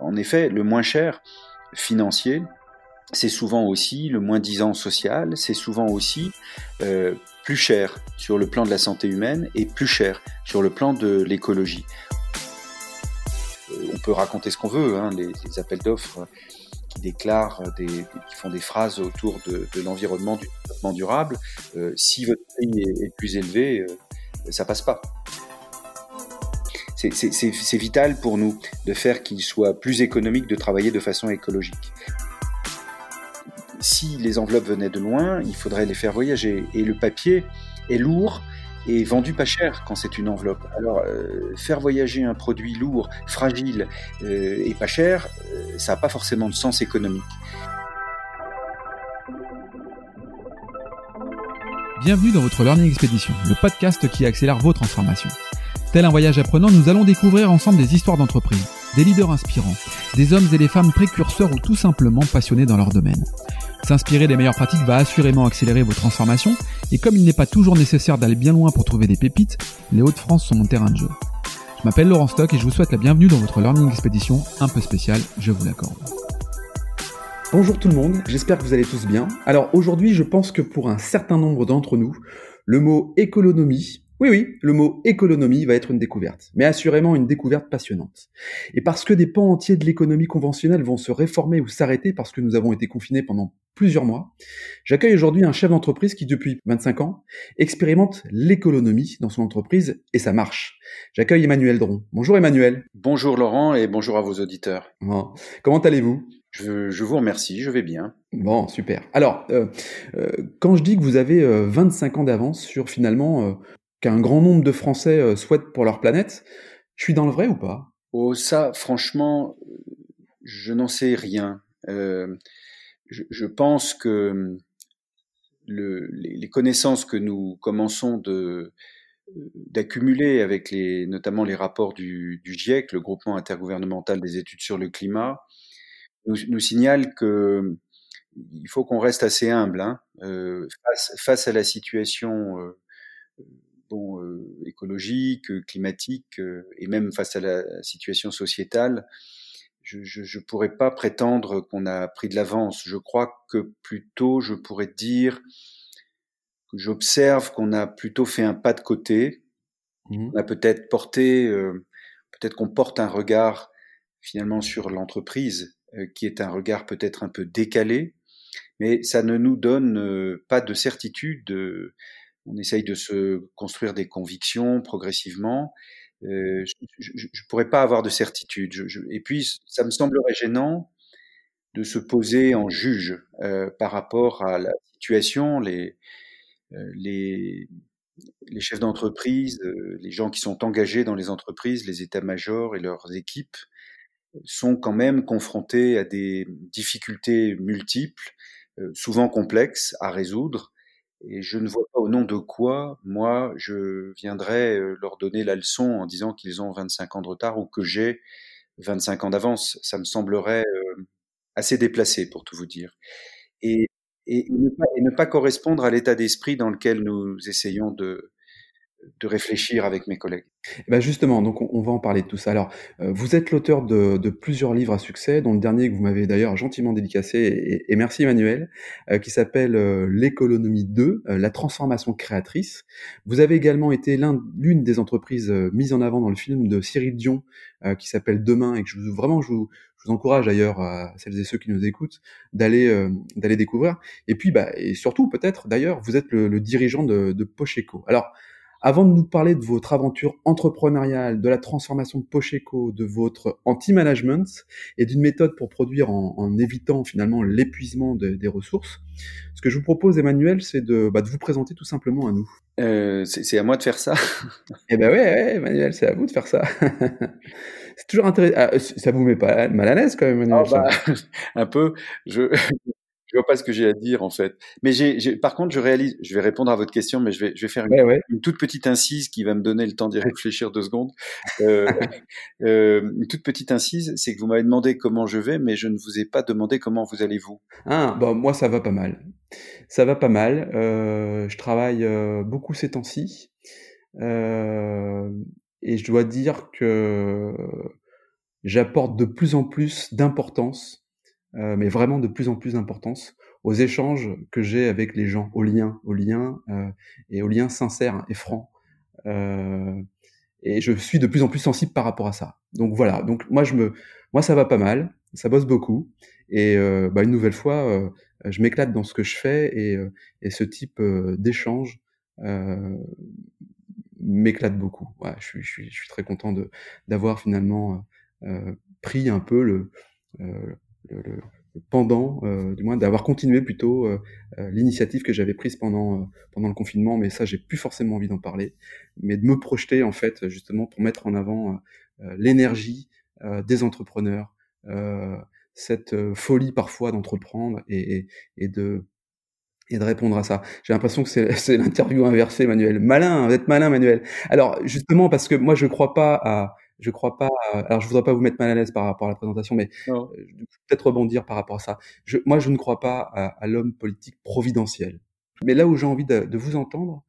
En effet, le moins cher financier, c'est souvent aussi le moins disant social, c'est souvent aussi euh, plus cher sur le plan de la santé humaine et plus cher sur le plan de l'écologie. Euh, on peut raconter ce qu'on veut, hein, les, appels d'offres qui déclarent, qui font des phrases autour de, l'environnement, du développement durable. Euh, si votre prix est, est plus élevé, ça passe pas. C'est vital pour nous de faire qu'il soit plus économique de travailler de façon écologique si les enveloppes venaient de loin, il faudrait les faire voyager. Et le papier est lourd et vendu pas cher quand c'est une enveloppe. Alors, euh, faire voyager un produit lourd, fragile euh, et pas cher, euh, ça n'a pas forcément de sens économique. Bienvenue dans votre Learning Expedition, le podcast qui accélère vos transformations. Tel un voyage apprenant, nous allons découvrir ensemble des histoires d'entreprise, des leaders inspirants, des hommes et des femmes précurseurs ou tout simplement passionnés dans leur domaine. S'inspirer des meilleures pratiques va assurément accélérer vos transformations, et comme il n'est pas toujours nécessaire d'aller bien loin pour trouver des pépites, les Hauts-de-France sont mon terrain de jeu. Je m'appelle Laurent Stock et je vous souhaite la bienvenue dans votre Learning Expedition un peu spéciale, je vous l'accorde. Bonjour tout le monde, j'espère que vous allez tous bien. Alors aujourd'hui, je pense que pour un certain nombre d'entre nous, le mot économie oui, oui, le mot économie va être une découverte, mais assurément une découverte passionnante. Et parce que des pans entiers de l'économie conventionnelle vont se réformer ou s'arrêter parce que nous avons été confinés pendant plusieurs mois, j'accueille aujourd'hui un chef d'entreprise qui, depuis 25 ans, expérimente l'économie dans son entreprise et ça marche. J'accueille Emmanuel Dron. Bonjour Emmanuel. Bonjour Laurent et bonjour à vos auditeurs. Bon. Comment allez-vous? Je, je, vous remercie, je vais bien. Bon, super. Alors, euh, euh, quand je dis que vous avez euh, 25 ans d'avance sur finalement euh, qu'un grand nombre de Français euh, souhaitent pour leur planète. Je suis dans le vrai ou pas? Oh, ça, franchement, je n'en sais rien. Euh, je, pense que le, les, connaissances que nous commençons de d'accumuler avec les, notamment les rapports du, GIEC, le groupement intergouvernemental des études sur le climat, nous, nous signalent que il faut qu'on reste assez humble hein, euh, face, à la situation euh, bon, euh, écologique, climatique, euh, et même face à la situation sociétale, je ne pourrais pas prétendre qu'on a pris de l'avance. Je crois que plutôt, je pourrais dire que j'observe qu'on a plutôt fait un pas de côté. Mmh. On a peut-être porté, euh, peut-être qu'on porte un regard finalement sur l'entreprise euh, qui est un regard peut-être un peu décalé, mais ça ne nous donne euh, pas de certitude on essaye de se construire des convictions progressivement. Euh, je ne pourrais pas avoir de certitude. Et puis, ça me semblerait gênant de se poser en juge euh, par rapport à la situation. Les, euh, les, chefs d'entreprise, les gens qui sont engagés dans les entreprises, les états-majors et leurs équipes sont quand même confrontés à des difficultés multiples, souvent complexes à résoudre, et je ne vois pas au nom de quoi, moi, je viendrais leur donner la leçon en disant qu'ils ont 25 ans de retard ou que j'ai 25 ans d'avance. Ça me semblerait assez déplacé, pour tout vous dire. Et, et ne, pas, correspondre à l'état d'esprit dans lequel nous essayons de, de réfléchir avec mes collègues. Ben justement, donc on, on, va en parler de tout ça. Alors, euh, vous êtes l'auteur de, de, plusieurs livres à succès, dont le dernier que vous m'avez d'ailleurs gentiment dédicacé, et, et, merci Emmanuel, euh, qui s'appelle euh, L'économie 2, euh, la transformation créatrice. Vous avez également été l'une des entreprises euh, mises en avant dans le film de Cyril Dion, euh, qui s'appelle Demain, et que je, vraiment je vous, je vous encourage d'ailleurs à celles et ceux qui nous écoutent d'aller d'aller découvrir. Et puis, bah, et surtout peut-être d'ailleurs, vous êtes le, le dirigeant de, de Pocheco. Alors, avant de nous parler de votre aventure entrepreneuriale, de la transformation de Pocheco, de votre anti-management et d'une méthode pour produire en, en évitant finalement l'épuisement de, des ressources, ce que je vous propose, Emmanuel, c'est de, bah, de vous présenter tout simplement à nous. Euh, c'est à moi de faire ça Eh ben ouais, ouais, Emmanuel, c'est à vous de faire ça. c'est toujours intéressant. Ah, ça vous met pas mal à l'aise quand même, Emmanuel. Oh, bah, un peu. Je je vois pas ce que j'ai à dire en fait. Mais j'ai, par contre, je réalise, je vais répondre à votre question, mais je vais, je vais faire une, ouais, ouais. une toute petite incise qui va me donner le temps d'y réfléchir deux secondes. Euh, euh, une toute petite incise, c'est que vous m'avez demandé comment je vais, mais je ne vous ai pas demandé comment vous allez-vous. Ah, bon, moi ça va pas mal. Ça va pas mal. Euh, je travaille euh, beaucoup ces temps-ci, euh, et je dois dire que j'apporte de plus en plus d'importance, euh, mais vraiment de plus en plus d'importance aux échanges que j'ai avec les gens, aux liens, aux liens euh, et aux liens sincères et francs. Euh, et je suis de plus en plus sensible par rapport à ça. Donc voilà. Donc moi je me, moi ça va pas mal, ça bosse beaucoup. Et euh, bah, une nouvelle fois, euh, je m'éclate dans ce que je fais et, euh, et ce type d'échange m'éclate beaucoup. Ouais, je, suis, je, suis, je suis très content de d'avoir finalement pris un peu le, le, le pendant, euh, du moins d'avoir continué plutôt euh, l'initiative que j'avais prise pendant pendant le confinement, mais ça j'ai plus forcément envie d'en parler, mais de me projeter en fait justement pour mettre en avant l'énergie des entrepreneurs, cette euh, folie parfois d'entreprendre et, et, de et de répondre à ça. J'ai l'impression que c'est l'interview inversée, Manuel. Malin, vous êtes malin, Manuel. Alors justement, parce que moi je crois pas à, je crois pas. À, alors je voudrais pas vous mettre mal à l'aise par rapport à la présentation, mais euh, peut-être rebondir par rapport à ça. Je, moi, je ne crois pas à, l'homme politique providentiel. Mais là où j'ai envie de, de, vous entendre,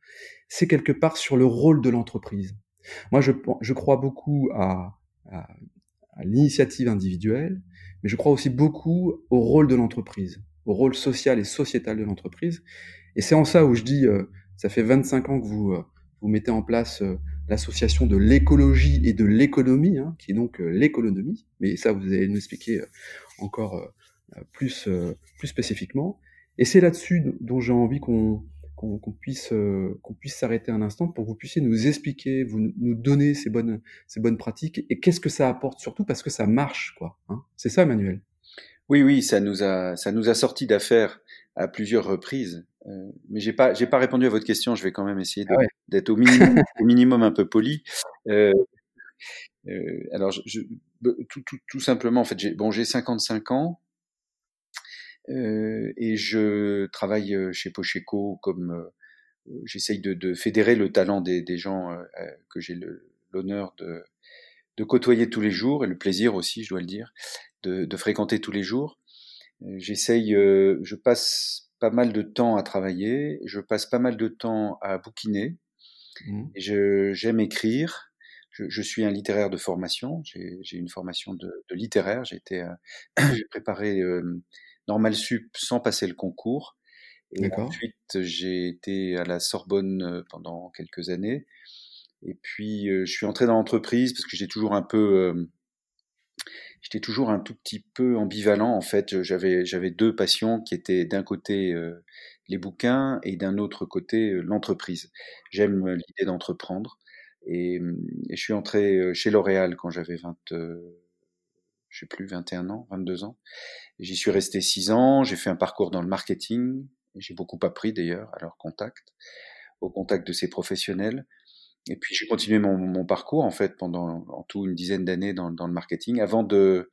c'est quelque part sur le rôle de l'entreprise. Moi, je, je crois beaucoup à, à, à l'initiative individuelle, mais je crois aussi beaucoup au rôle de l'entreprise, au rôle social et sociétal de l'entreprise. Et c'est en ça où je dis, euh, ça fait 25 ans que vous, euh, vous mettez en place euh, l'association de l'écologie et de l'économie, hein, qui est donc l'économie, mais ça vous allez nous expliquer encore plus, plus spécifiquement. Et c'est là-dessus dont j'ai envie qu'on qu'on puisse euh, qu'on puisse s'arrêter un instant pour que vous puissiez nous expliquer, vous nous donner ces bonnes ces bonnes pratiques et qu'est-ce que ça apporte surtout parce que ça marche quoi. Hein C'est ça, Manuel? Oui, oui, ça nous a ça nous a sorti d'affaires à plusieurs reprises. Euh, mais j'ai pas j'ai pas répondu à votre question. Je vais quand même essayer ah d'être au minimum au minimum un peu poli. Euh, euh alors, je, je, tout, tout, tout, simplement, en fait, j'ai bon, j'ai 55 ans. Euh, et je travaille euh, chez Pocheco comme euh, j'essaye de, de, fédérer le talent des, des gens que j'ai l'honneur de, de, côtoyer tous les jours et le plaisir aussi, je dois le dire, de, de fréquenter tous les jours. J'essaye, je passe pas mal de temps à travailler, je passe pas mal de temps à bouquiner. Mmh. J'aime écrire. Je, je, suis un littéraire de formation. J'ai une formation de, de littéraire. J'ai été, j'ai préparé normal sup sans passer le concours. Et ensuite, j'ai été à la Sorbonne euh, pendant quelques années. Et puis, euh, je suis entré dans l'entreprise parce que j'ai toujours un peu, euh, j'étais toujours un tout petit peu ambivalent. En fait, j'avais j'avais deux passions qui étaient d'un côté les bouquins et d'un autre côté l'entreprise. J'aime l'idée d'entreprendre. Et, et, je suis entré chez L'Oréal quand j'avais 20, je sais plus, 21 ans, 22 ans. J'y suis resté 6 ans, j'ai fait un parcours dans le marketing, j'ai beaucoup appris d'ailleurs à leur contact, au contact de ces professionnels. Et puis j'ai continué mon, parcours en fait pendant en tout une dizaine d'années dans, le marketing avant de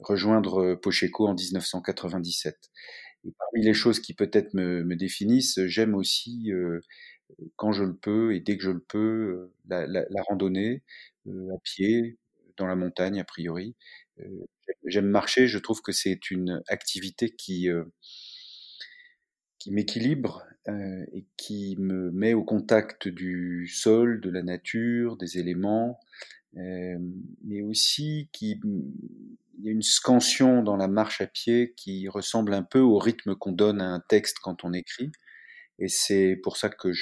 rejoindre Pocheco en 1997. Et parmi les choses qui peut-être me, définissent, j'aime aussi euh, quand je le peux et dès que je le peux euh, la, randonnée euh, à pied dans la montagne a priori euh, j'aime marcher, je trouve que c'est une activité qui, euh, qui m'équilibre euh, et qui me met au contact du sol, de la nature, des éléments, mais aussi qui il y a une scansion dans la marche à pied qui ressemble un peu au rythme qu'on donne à un texte quand on écrit. Et c'est pour ça que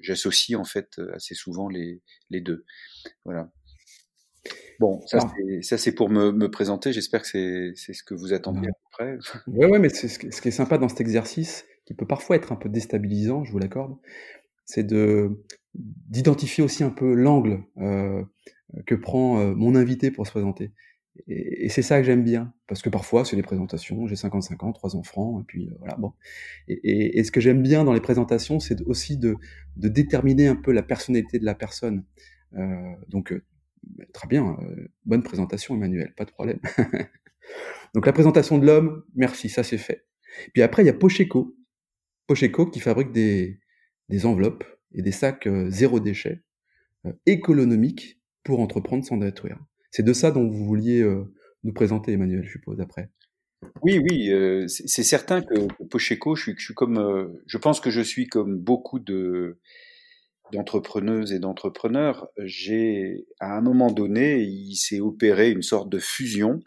j'associe en fait assez souvent les, les deux. Voilà. Bon, ça c'est pour me, me présenter. J'espère que c'est ce que vous attendiez à peu près. Oui, ouais, mais ce, qui est sympa dans cet exercice, qui peut parfois être un peu déstabilisant, je vous l'accorde, c'est de d'identifier aussi un peu l'angle euh, que prend euh, mon invité pour se présenter. Et, et c'est ça que j'aime bien, parce que parfois c'est les présentations, j'ai 55 ans, trois enfants, et puis euh, voilà, bon. Et, et, et ce que j'aime bien dans les présentations, c'est aussi de, de déterminer un peu la personnalité de la personne. Euh, donc euh, Très bien, bonne présentation Emmanuel, pas de problème. Donc la présentation de l'homme, merci, ça c'est fait. Puis après, il y a Pocheco. Pocheco qui fabrique des, des enveloppes et des sacs euh, zéro déchet, euh, économiques pour entreprendre sans détruire. C'est de ça dont vous vouliez nous présenter, Emmanuel, je suppose, après. Oui, oui, c'est certain que Pocheco, je suis, je suis comme, je pense que je suis comme beaucoup de d'entrepreneuses et d'entrepreneurs, j'ai, à un moment donné, il s'est opéré une sorte de fusion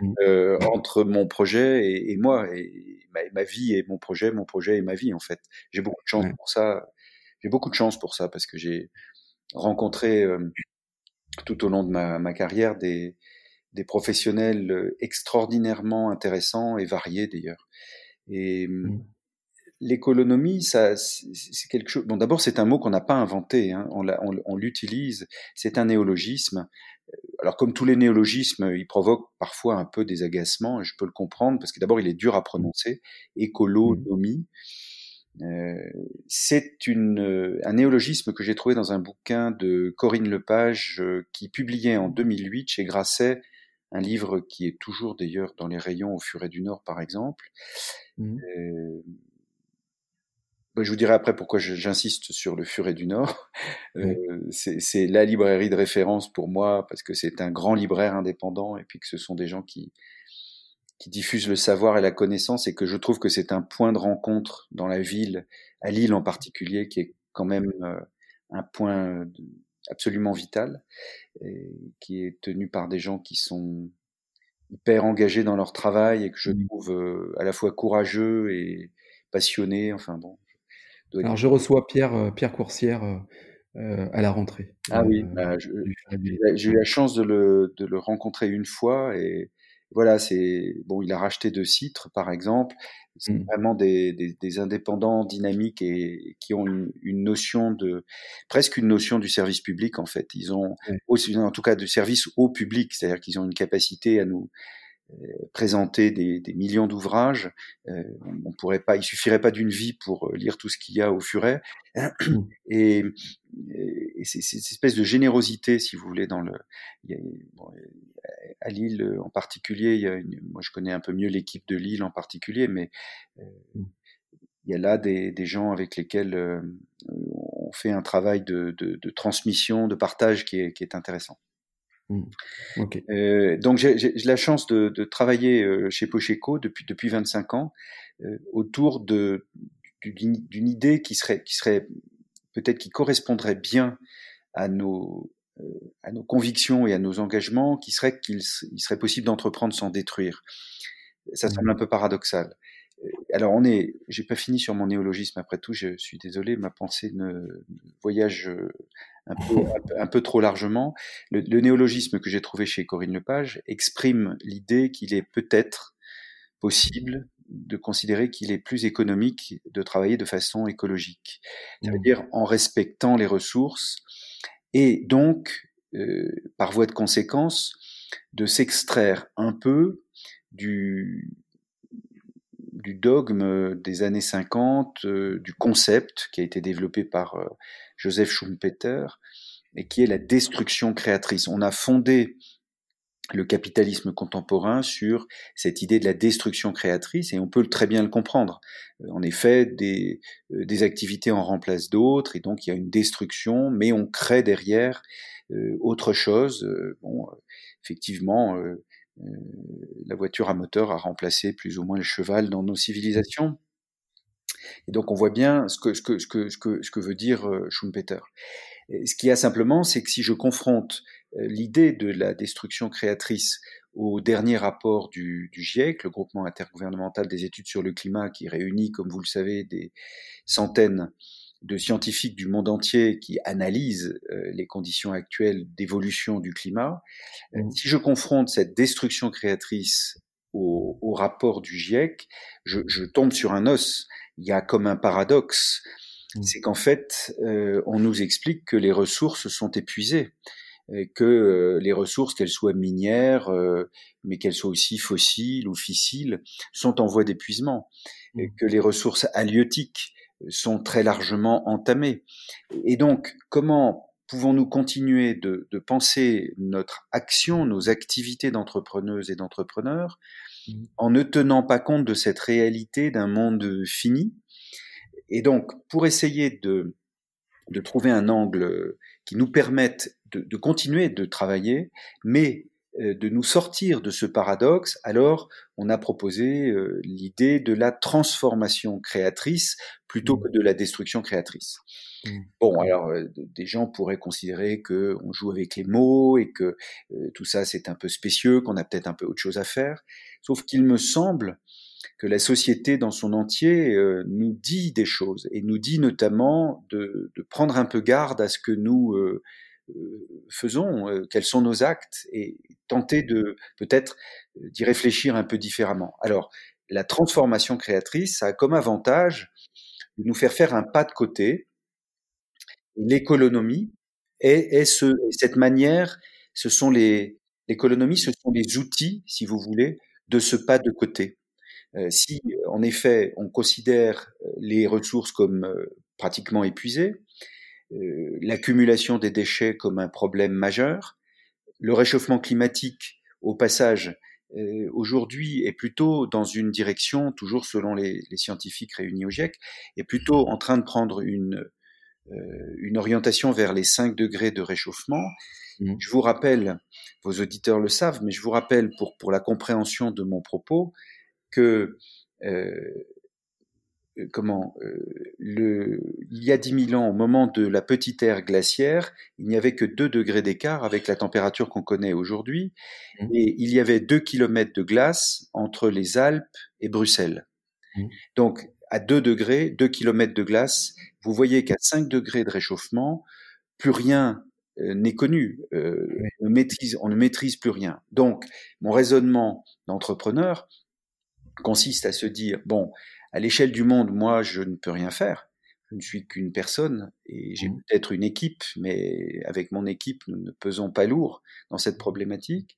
mmh. euh, entre mon projet et, moi, et ma, vie et mon projet, mon projet et ma vie, en fait. J'ai beaucoup de chance pour ça. J'ai beaucoup de chance pour ça parce que j'ai rencontré euh, tout au long de ma, ma carrière des, des professionnels euh, extraordinairement intéressants et variés d'ailleurs. Et mmh l'économie, ça, c'est quelque chose. Bon, d'abord, c'est un mot qu'on n'a pas inventé. Hein. On, on, l'utilise. C'est un néologisme. Alors, comme tous les néologismes, il provoque parfois un peu des agacements. Et je peux le comprendre parce que d'abord, il est dur à prononcer. Écolonomie. Euh, c'est une, un néologisme que j'ai trouvé dans un bouquin de Corinne Lepage euh, qui publiait en 2008 chez Grasset un livre qui est toujours d'ailleurs dans les rayons au Furet du Nord par exemple. Mmh. Euh, je vous dirai après pourquoi j'insiste sur le Furet du Nord. Euh, c'est la librairie de référence pour moi parce que c'est un grand libraire indépendant et puis que ce sont des gens qui, qui diffusent le savoir et la connaissance et que je trouve que c'est un point de rencontre dans la ville, à Lille en particulier, qui est quand même euh, un point absolument vital, et qui est tenu par des gens qui sont hyper engagés dans leur travail et que je mmh. trouve euh, à la fois courageux et passionnés. Enfin bon, alors, je reçois Pierre, euh, Pierre Coursière euh, euh, à la rentrée. Ah oui, bah, j'ai eu la chance de le, de le rencontrer une fois et voilà, c'est bon, il a racheté deux citres, par exemple. C'est mmh. vraiment des, des, des, indépendants dynamiques et qui ont une, une, notion de presque une notion du service public en fait. Ils ont aussi, en tout cas, du service au public, c'est-à-dire qu'ils ont une capacité à nous présenter des, des millions d'ouvrages. Euh, on pourrait pas, il suffirait pas d'une vie pour euh, lire tout ce qu'il y a au furet. Et, et c'est cette espèce de générosité, si vous voulez, dans le. Il y a, bon, à Lille en particulier, il y a une, moi je connais un peu mieux l'équipe de Lille en particulier, mais euh, il y a là des, des gens avec lesquels euh, on fait un travail de, de, de, transmission, de partage qui est, qui est intéressant. Mmh. Euh, donc j'ai la chance de, de travailler euh, chez Pocheco depuis depuis 25 ans euh, autour d'une idée qui serait qui serait peut-être qui correspondrait bien à nos à nos convictions et à nos engagements, qui serait qu'il serait possible d'entreprendre sans détruire. Ça mmh. semble un peu paradoxal. Alors on est, j'ai pas fini sur mon néologisme après tout, je suis désolé, ma pensée ne voyage un peu, trop largement. Le, néologisme que j'ai trouvé chez Corinne Lepage exprime l'idée qu'il est peut-être possible de considérer qu'il est plus économique de travailler de façon écologique. Mmh. dire en respectant les ressources et donc, euh, par voie de conséquence, de s'extraire un peu du, du dogme des années 50, euh, du concept qui a été développé par euh, Joseph Schumpeter, et qui est la destruction créatrice. On a fondé le capitalisme contemporain sur cette idée de la destruction créatrice et on peut très bien le comprendre. Euh, en effet, des, euh, activités en remplacent d'autres et donc il y a une destruction, mais on crée derrière euh, autre chose. bon, effectivement, la voiture à moteur a remplacé plus ou moins le cheval dans nos civilisations. Et donc on voit bien ce que, veut dire euh, Schumpeter. ce qu'il y a simplement, c'est que si je confronte euh, l'idée de la destruction créatrice au dernier rapport du, GIEC, le groupement intergouvernemental des études sur le climat, qui réunit, comme vous le savez, des centaines de scientifiques du monde entier qui analysent euh, les conditions actuelles d'évolution du climat, mmh. si je confronte cette destruction créatrice au, au rapport du GIEC, je, je, tombe sur un os il y a comme un paradoxe, mmh. c'est qu'en fait, euh, on nous explique que les ressources sont épuisées, et que euh, les ressources, qu'elles soient minières, euh, mais qu'elles soient aussi fossiles ou fissiles, sont en voie d'épuisement, et mmh. que les ressources halieutiques sont très largement entamées. Et donc, comment pouvons-nous continuer de, de, penser notre action, nos activités d'entrepreneuses et d'entrepreneurs Mmh. en ne tenant pas compte de cette réalité d'un monde fini? Et donc, pour essayer de, de trouver un angle qui nous permette de, de continuer de travailler, mais de nous sortir de ce paradoxe, alors on a proposé euh, l'idée de la transformation créatrice plutôt mmh. que de la destruction créatrice. Mmh. Bon, alors euh, des gens pourraient considérer que on joue avec les mots et que tout ça c'est un peu spécieux, qu'on a peut-être un peu autre chose à faire. Sauf qu'il me semble que la société dans son entier nous dit des choses et nous dit notamment de, de, prendre un peu garde à ce que nous euh, faisons, euh, quels sont nos actes, et tenter de peut-être euh, d'y réfléchir un peu différemment. Alors, la transformation créatrice, a comme avantage de nous faire faire un pas de côté. L'économie est, ce, cette manière, ce sont les l'économie, ce sont les outils, si vous voulez, de ce pas de côté. si en effet on considère les ressources comme pratiquement épuisées, euh, l'accumulation des déchets comme un problème majeur, le réchauffement climatique, au passage, euh, aujourd'hui est plutôt dans une direction, toujours selon les, les, scientifiques réunis au GIEC, est plutôt en train de prendre une, euh, une orientation vers les 5 degrés de réchauffement. Mmh. Je vous rappelle, vos auditeurs le savent, mais je vous rappelle pour, pour la compréhension de mon propos que euh, euh, comment euh, le, il y a 10 000 ans, au moment de la petite ère glaciaire, il n'y avait que 2 degrés d'écart avec la température qu'on connaît aujourd'hui, mmh. et il y avait 2 kilomètres de glace entre les Alpes et Bruxelles. Mmh. Donc, à 2 degrés, 2 kilomètres de glace, vous voyez qu'à 5 degrés de réchauffement, plus rien euh, n'est connu, euh, on, maîtrise, on ne maîtrise plus rien. Donc, mon raisonnement d'entrepreneur consiste à se dire, bon, à l'échelle du monde, moi, je ne peux rien faire. Je ne suis qu'une personne et j'ai mmh. peut-être une équipe, mais avec mon équipe, nous ne pesons pas lourd dans cette problématique.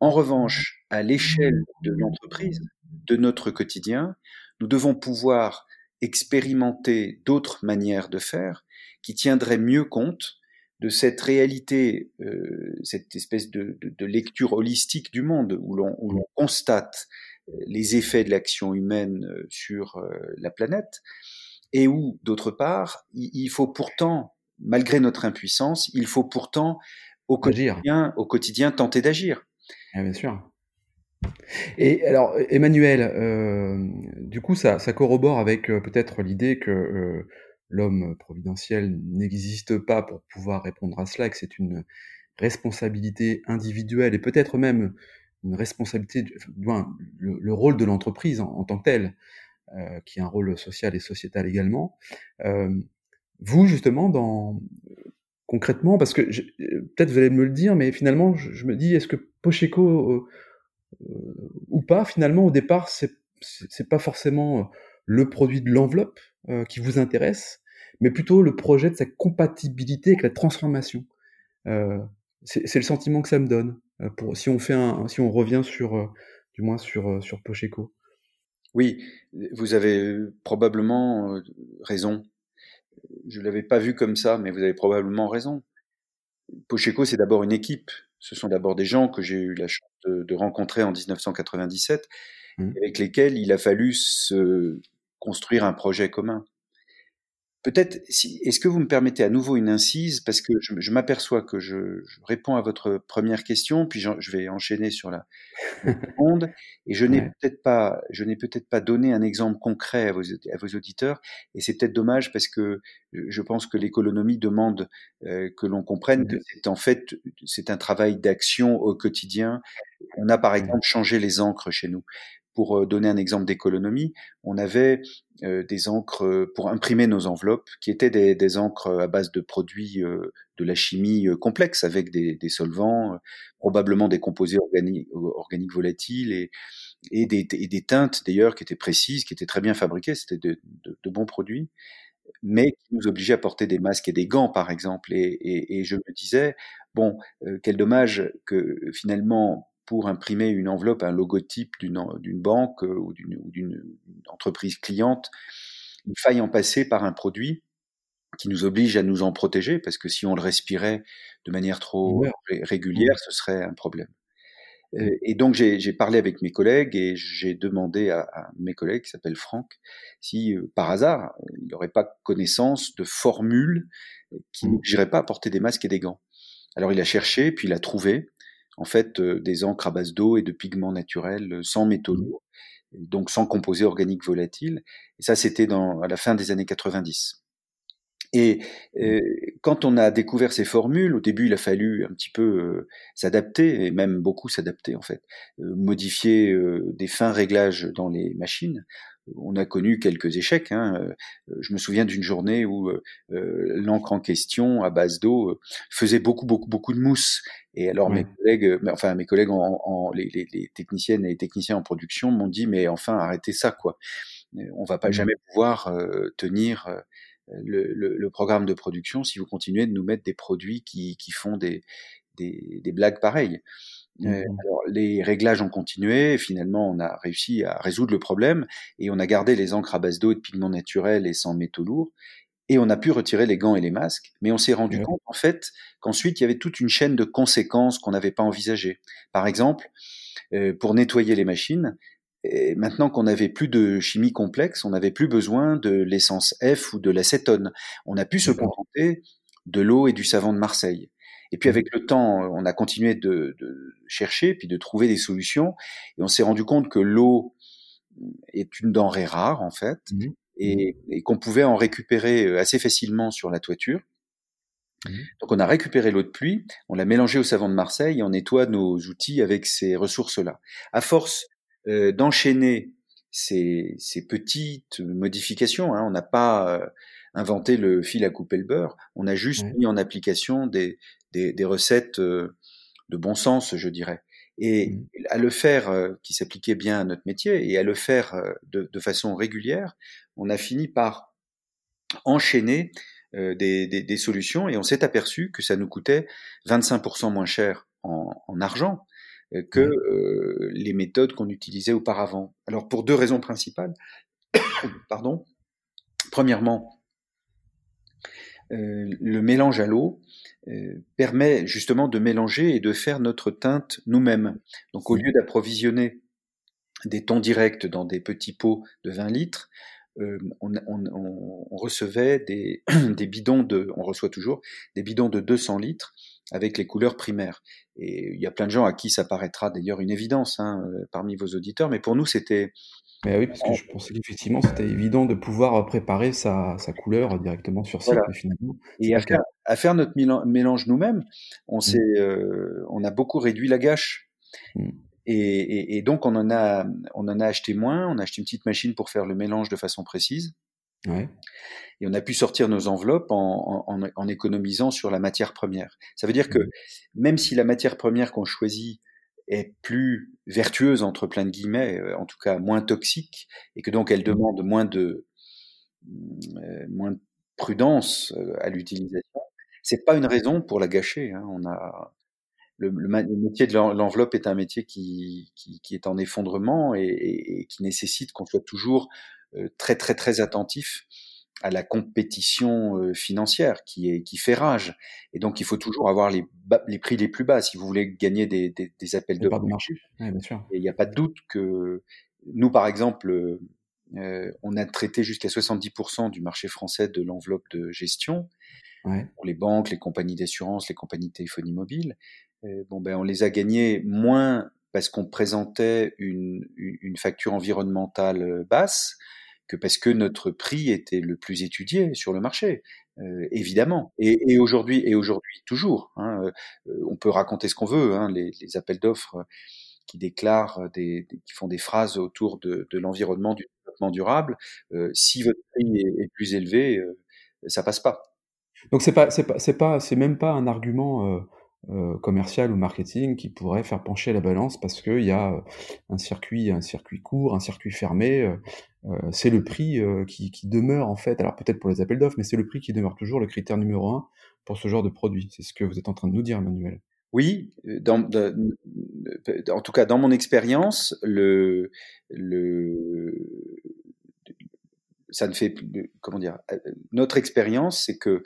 En revanche, à l'échelle de l'entreprise, de notre quotidien, nous devons pouvoir expérimenter d'autres manières de faire qui tiendraient mieux compte de cette réalité, euh, cette espèce de, de, de, lecture holistique du monde où l'on constate les effets de l'action humaine euh, sur euh, la planète, et où, d'autre part, il faut pourtant, malgré notre impuissance, il faut pourtant au quotidien, au quotidien tenter d'agir. Ah, bien sûr. Et alors, Emmanuel, euh, du coup, ça, ça, corrobore avec euh, peut-être l'idée que euh, l'homme providentiel n'existe pas pour pouvoir répondre à cela, que c'est une responsabilité individuelle et peut-être même une responsabilité, le, le, rôle de l'entreprise en, tant que tel, euh, qui est un rôle social et sociétal également. Euh, vous, justement, concrètement, parce que peut-être vous allez me le dire, mais finalement, je, me dis, est-ce que Pocheco euh, euh, ou pas, finalement, au départ, c'est pas forcément euh, le produit de l'enveloppe euh, qui vous intéresse, mais plutôt le projet de sa compatibilité avec la transformation. Euh, c'est le sentiment que ça me donne. Euh, pour, si on fait un, si on revient sur, euh, du moins sur, euh, sur Pocheco. Oui, vous avez probablement raison. Je l'avais pas vu comme ça, mais vous avez probablement raison. Pocheco, c'est d'abord une équipe. Ce sont d'abord des gens que j'ai eu la chance de, de rencontrer en 1997, mmh. avec lesquels il a fallu se construire un projet commun. Peut-être, si, est-ce que vous me permettez à nouveau une incise, parce que je, je m'aperçois que je, je, réponds à votre première question, puis je, je vais enchaîner sur la seconde, et je n'ai ouais. peut-être pas, je n'ai peut-être pas donné un exemple concret à vos, à vos auditeurs, et c'est peut-être dommage parce que je pense que l'économie demande euh, que l'on comprenne que c'est en fait c'est un travail d'action au quotidien. On a par exemple changé les encres chez nous pour euh, donner un exemple d'économie, on avait euh, des encres euh, pour imprimer nos enveloppes qui étaient des, encres à base de produits de la chimie complexe avec des, solvants, probablement des composés organiques, volatiles et, des, teintes d'ailleurs qui étaient précises, qui étaient très bien fabriquées, c'était de, bons produits mais qui nous obligeaient à porter des masques et des gants, par exemple. Et, je me disais, bon, quel dommage que finalement, pour imprimer une enveloppe, un logotype d'une banque euh, ou d'une entreprise cliente, il faille en passer par un produit qui nous oblige à nous en protéger, parce que si on le respirait de manière trop régulière, ce serait un problème. Euh, et donc j'ai parlé avec mes collègues et j'ai demandé à, à, mes collègues, qui s'appelle Franck, si euh, par hasard il n'aurait pas connaissance de formules qui n'obligeraient pas à porter des masques et des gants. Alors il a cherché, puis il a trouvé en fait des encres à base d'eau et de pigments naturels sans métaux lourds, donc sans composés organiques volatiles. Et ça, c'était à la fin des années 90. Et euh, quand on a découvert ces formules, au début, il a fallu un petit peu euh, s'adapter, et même beaucoup s'adapter en fait, euh, modifier des fins réglages dans les machines. On a connu quelques échecs. Hein. Je me souviens d'une journée où l'encre en question, à base d'eau, faisait beaucoup, beaucoup, beaucoup de mousse. Et alors mes collègues, enfin mes collègues, en, en les, les, les, techniciennes et les techniciens en production m'ont dit mais enfin arrêtez ça quoi. On va pas mmh. jamais pouvoir tenir le, le, le, programme de production si vous continuez de nous mettre des produits qui, qui font des, des, des, blagues pareilles. Euh, mmh alors, les réglages ont continué, et finalement on a réussi à résoudre le problème, et on a gardé les encres à base d'eau et de pigments naturels et sans métaux lourds, et on a pu retirer les gants et les masques, mais on s'est rendu compte en fait qu'ensuite il y avait toute une chaîne de conséquences qu'on n'avait pas envisagées. Par exemple, euh, pour nettoyer les machines, et maintenant qu'on n'avait plus de chimie complexe, on n'avait plus besoin de l'essence F ou de l'acétone. On a pu se contenter de l'eau et du savon de Marseille. Et puis mmh. avec le temps, on a continué de, de chercher, puis de trouver des solutions, et on s'est rendu compte que l'eau est une denrée rare en fait, mmh. et, et qu'on pouvait en récupérer euh, assez facilement sur la toiture. Mmh. Donc on a récupéré l'eau de pluie, on l'a mélangée au savon de Marseille et on nettoie nos outils avec ces ressources-là. À force euh, d'enchaîner ces, ces, petites modifications. Hein. On n'a pas euh, inventé le fil à couper le beurre, on a juste mis en application des, des, des, recettes euh, de bon sens, je dirais. Et mmh. à le faire, qui s'appliquait bien à notre métier, et à le faire de, de façon régulière, on a fini par enchaîner des, des, des, solutions et on s'est aperçu que ça nous coûtait 25% moins cher en, en argent euh, que euh, les méthodes qu'on utilisait auparavant. Alors pour deux raisons principales. Pardon. Premièrement, euh, le mélange à l'eau permet justement de mélanger et de faire notre teinte nous-mêmes. Donc au lieu d'approvisionner des tons directs dans des petits pots de 20 litres, on, recevait des, des, bidons de, on reçoit toujours des bidons de 200 litres avec les couleurs primaires. Et il y a plein de gens à qui ça paraîtra d'ailleurs une évidence hein, euh, parmi vos auditeurs, mais pour nous c'était. Mais oui, parce que je pensais qu'effectivement c'était évident de pouvoir préparer sa, sa couleur directement sur site, finalement. Et à faire, à faire, notre mélange nous-mêmes, on, mmh. euh, on a beaucoup réduit la gâche. Mmh. Et, et, et, donc on en a, on en a acheté moins. On a acheté une petite machine pour faire le mélange de façon précise. Ouais. Et on a pu sortir nos enveloppes en, en, en, économisant sur la matière première. Ça veut dire que mmh. même si la matière première qu'on choisit est plus vertueuse entre plein de guillemets, euh, en tout cas moins toxique, et que donc elle mmh. demande moins de euh, moins de prudence euh, à l'utilisation, c'est pas une raison pour la gâcher. Hein. On a le, le, métier de l'enveloppe est un métier qui, qui, qui, est en effondrement et, et qui nécessite qu'on soit toujours euh, très très très attentif à la compétition euh, financière qui est qui fait rage et donc il faut toujours avoir les, les prix les plus bas si vous voulez gagner des, des, des appels de marché. et il n'y a pas de doute que nous par exemple euh, on a traité jusqu'à 70% du marché français de l'enveloppe de gestion ouais. pour les banques, les compagnies d'assurance, les compagnies de téléphonie mobile. bon ben on les a gagnés moins parce qu'on présentait une, une, facture environnementale basse, que parce que notre prix était le plus étudié sur le marché, euh, évidemment. Et, aujourd'hui, et aujourd'hui toujours, hein, euh, on peut raconter ce qu'on veut. Hein, les, appels d'offres qui déclarent, des, qui font des phrases autour de, l'environnement, du développement durable. Euh, si votre prix est, est plus élevé, ça passe pas. Donc c'est pas, c'est pas, c'est pas, c'est même pas un argument. Euh, euh, commercial ou marketing qui pourrait faire pencher la balance parce qu'il y a un circuit, un circuit court, un circuit fermé, euh, c'est le prix euh, qui, qui, demeure en fait, alors peut-être pour les appels d'offres, mais c'est le prix qui demeure toujours le critère numéro un pour ce genre de produit. C'est ce que vous êtes en train de nous dire, Emmanuel. Oui, en tout cas dans mon expérience, le, le, ça ne fait comment dire notre expérience c'est que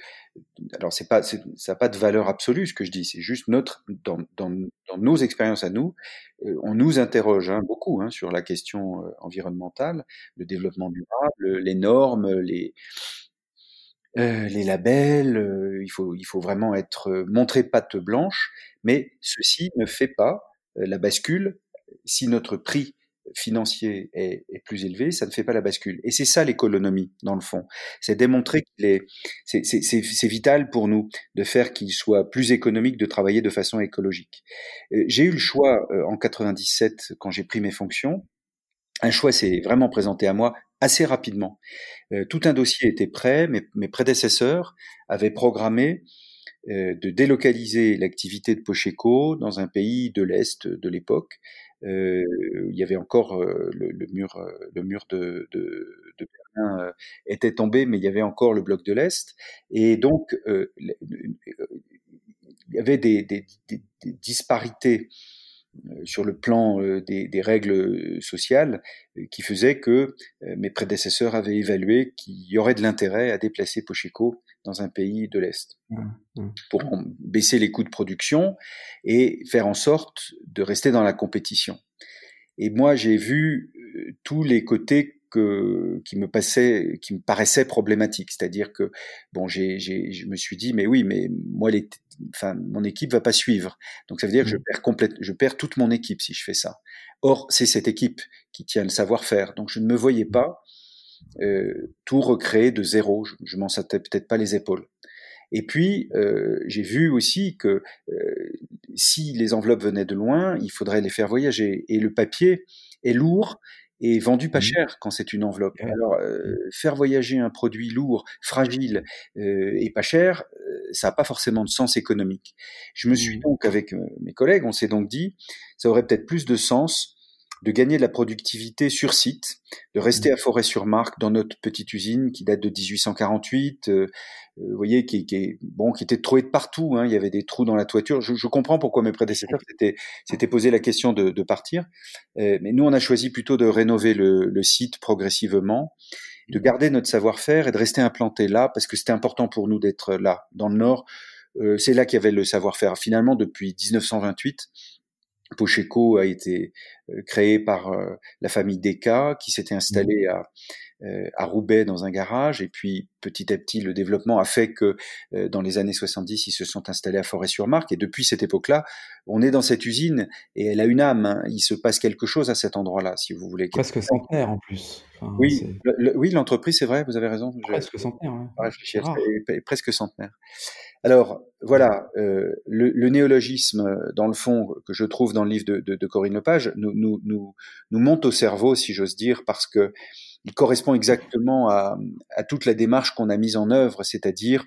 alors c'est pas ça n'a pas de valeur absolue ce que je dis c'est juste notre dans, dans, dans nos expériences à nous euh, on nous interroge hein, beaucoup hein, sur la question euh, environnementale le développement durable les normes les euh, les labels, euh, il, faut, il faut vraiment être euh, montré patte blanche, mais ceci ne fait pas la bascule. Si notre prix financier est, plus élevé, ça ne fait pas la bascule. Et c'est ça l'économie, dans le fond. C'est démontrer qu'il est, c'est vital pour nous de faire qu'il soit plus économique de travailler de façon écologique. J'ai eu le choix en 97 quand j'ai pris mes fonctions. Un choix s'est vraiment présenté à moi assez rapidement. Euh, tout un dossier était prêt, mes, mes prédécesseurs avaient programmé euh, de délocaliser l'activité de Pocheco dans un pays de l'Est de l'époque. Euh, il y avait encore euh, le, le, mur, euh, le mur de, de, de Berlin était tombé, mais il y avait encore le bloc de l'Est. Et donc, il y avait des, des, des, disparités euh, sur le plan euh, des, des, règles sociales euh, qui faisaient que mes prédécesseurs avaient évalué qu'il y aurait de l'intérêt à déplacer Pocheco dans un pays de l'Est mmh, mmh. pour baisser les coûts de production et faire en sorte de rester dans la compétition. Et moi, j'ai vu tous les côtés que, qui me passait, qui me paraissait problématique. C'est-à-dire que bon, j'ai, j'ai, je me suis dit, mais oui, mais moi, les, enfin, mon équipe va pas suivre. Donc ça veut dire que je mmh. perds complète, je perds toute mon équipe si je fais ça. Or, c'est cette équipe qui tient le savoir-faire. Donc je ne me voyais pas euh, tout recréer de zéro. Je, je m'en sentais peut-être pas les épaules. Et puis, euh, j'ai vu aussi que euh, si les enveloppes venaient de loin, il faudrait les faire voyager. Et le papier est lourd et vendu pas mmh. cher quand c'est une enveloppe. Alors, euh, mmh. faire voyager un produit lourd, fragile euh, et pas cher, euh, ça n'a pas forcément de sens économique. Je me suis mmh. donc, avec euh, mes collègues, on s'est donc dit, ça aurait peut-être plus de sens de gagner de la productivité sur site, de rester mmh. à Forêt-sur-Marque dans notre petite usine qui date de 1848, euh, euh, vous voyez, qui, qui, est bon, qui était trouée de partout. Hein, il y avait des trous dans la toiture. Je, je comprends pourquoi mes prédécesseurs s'étaient posé la question de, de partir, euh, mais nous on a choisi plutôt de rénover le, le site progressivement, de garder notre savoir-faire et de rester implanté là parce que c'était important pour nous d'être là, dans le Nord. Euh, c'est là qu'il y avait le savoir-faire. Finalement, depuis 1928, Pocheco a été euh, créé par euh, la famille Desca qui s'était installée mmh. à, euh, à Roubaix dans un garage. Et puis petit à petit le développement a fait que dans les années 70 ils se sont installés à Forêt-sur-Marque et depuis cette époque-là on est dans cette usine et elle a une âme hein. il se passe quelque chose à cet endroit-là si vous voulez. Presque centenaire en plus. Enfin, oui oui l'entreprise c'est vrai vous avez raison. Presque centenaire ouais. presque centenaire alors voilà, euh, le, néologisme, dans le fond, que je trouve dans le livre de, Corinne Lepage, nous, monte au cerveau, si j'ose dire, parce que il correspond exactement à, toute la démarche qu'on a mise en œuvre, c'est-à-dire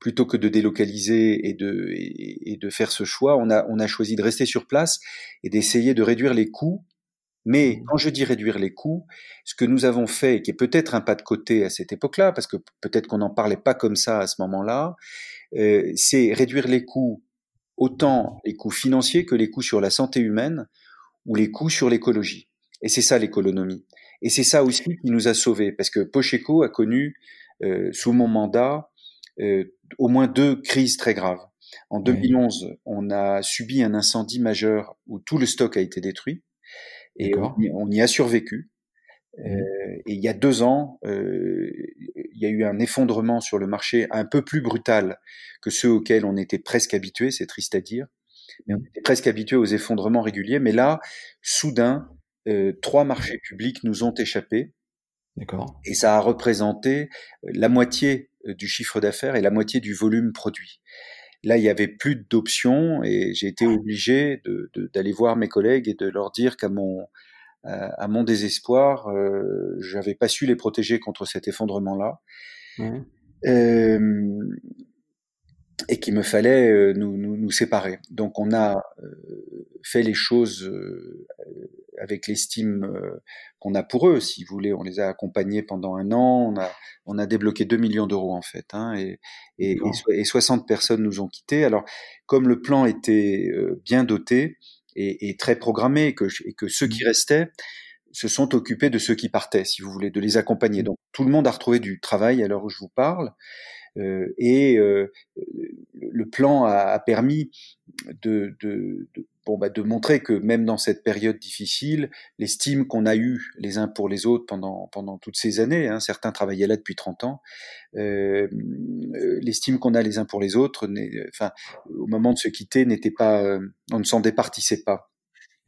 plutôt que de délocaliser et de, et, faire ce choix, on a, on a choisi de rester sur place et d'essayer de réduire les coûts mais mmh. quand je dis réduire les coûts, ce que nous avons fait, qui est peut-être un pas de côté à cette époque-là, parce que peut-être qu'on n'en parlait pas comme ça à ce moment-là, euh, c'est réduire les coûts, autant les coûts financiers que les coûts sur la santé humaine ou les coûts sur l'écologie. Et c'est ça l'économie. Et c'est ça aussi qui nous a sauvés, parce que Pocheco a connu, euh, sous mon mandat, euh, au moins deux crises très graves. En 2011, on a subi un incendie majeur où tout le stock a été détruit et on, y a survécu. Mmh. Euh, et il y a deux ans, euh, il y a eu un effondrement sur le marché un peu plus brutal que ceux auxquels on était presque habitué, c'est triste à dire, mais on était presque habitué aux effondrements réguliers. Mais là, soudain, euh, trois marchés publics nous ont échappé. D'accord. Et ça a représenté la moitié du chiffre d'affaires et la moitié du volume produit. Là, il y avait plus d'options et j'ai été obligé d'aller de, voir mes collègues et de leur dire qu'à mon à mon désespoir, euh, j'avais pas su les protéger contre cet effondrement-là. Mmh. Euh, et qu'il me fallait euh, nous, nous, nous, séparer. Donc on a euh, fait les choses avec l'estime qu'on a pour eux, si vous voulez. On les a accompagnés pendant un an, on a, on a débloqué 2 millions d'euros en fait, hein, et, et, et, 60 personnes nous ont quittés. Alors comme le plan était bien doté et, et très programmé, et que, et que ceux qui mmh. restaient se sont occupés de ceux qui partaient, si vous voulez, de les accompagner. Mmh. Donc tout le monde a retrouvé du travail à l'heure où je vous parle. et le plan a, permis de, de, de bon, bah, de montrer que même dans cette période difficile, l'estime qu'on a eue les uns pour les autres pendant, pendant toutes ces années, hein, certains travaillaient là depuis 30 ans, euh, l'estime qu'on a les uns pour les autres, enfin, au moment de se quitter, n'était pas, euh, on ne s'en départissait pas.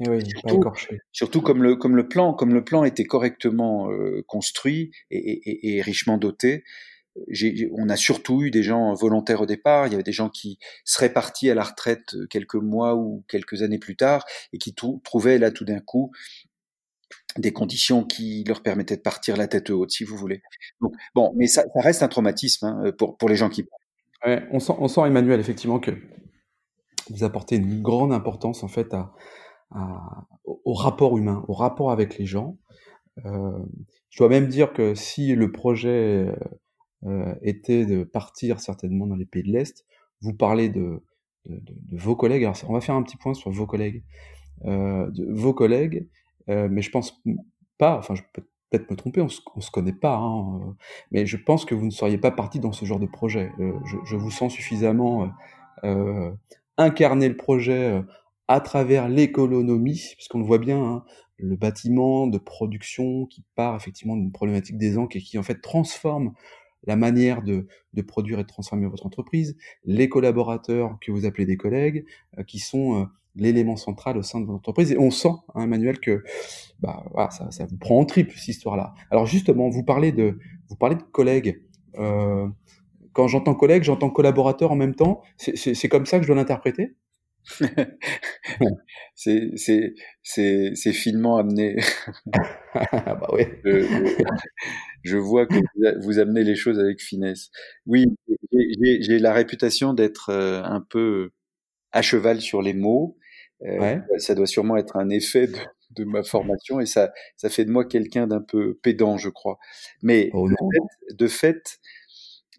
Et oui, surtout, pas surtout, comme le comme le plan comme le plan était correctement euh, construit et, et, et, richement doté, on a surtout eu des gens volontaires au départ. Il y avait des gens qui seraient partis à la retraite euh, quelques mois ou quelques années plus tard et qui trouvaient là tout d'un coup des conditions qui leur permettaient de partir la tête haute, si vous voulez. Donc, bon, mais ça, reste un traumatisme hein, pour, pour les gens qui. On, sent, on sent, Emmanuel, effectivement, que vous apportez une grande importance, en fait, à, au rapport humain, au rapport avec les gens. Euh, je dois même dire que si le projet euh, était de partir certainement dans les pays de l'Est. Vous parlez de, vos collègues. Alors, on va faire un petit point sur vos collègues. Euh, de vos collègues, euh, mais je pense pas, enfin, je peux peut-être me tromper, on se, se connaît pas, hein, euh, mais je pense que vous ne seriez pas parti dans ce genre de projet. Euh, je, je, vous sens suffisamment incarner le projet à travers l'économie, puisqu'on le voit bien, hein, le bâtiment de production qui part effectivement d'une problématique des encres et qui en fait transforme la manière de, de, produire et de transformer votre entreprise, les collaborateurs que vous appelez des collègues, euh, qui sont euh, l'élément central au sein de votre entreprise. Et on sent, hein, Emmanuel, que bah, voilà, ça, ça, vous prend en triple cette histoire-là. Alors justement, vous parlez de, vous parlez de collègues. Euh, quand j'entends collègue, j'entends collaborateur en même temps. C'est comme ça que je dois l'interpréter? C'est finement amené. Ah bah ouais. Je, vois que vous amenez les choses avec finesse. Oui, j'ai la réputation d'être euh, un peu à cheval sur les mots. Euh, ça doit sûrement être un effet de, ma formation et ça, ça fait de moi quelqu'un d'un peu pédant, je crois. Mais oh de fait, de fait,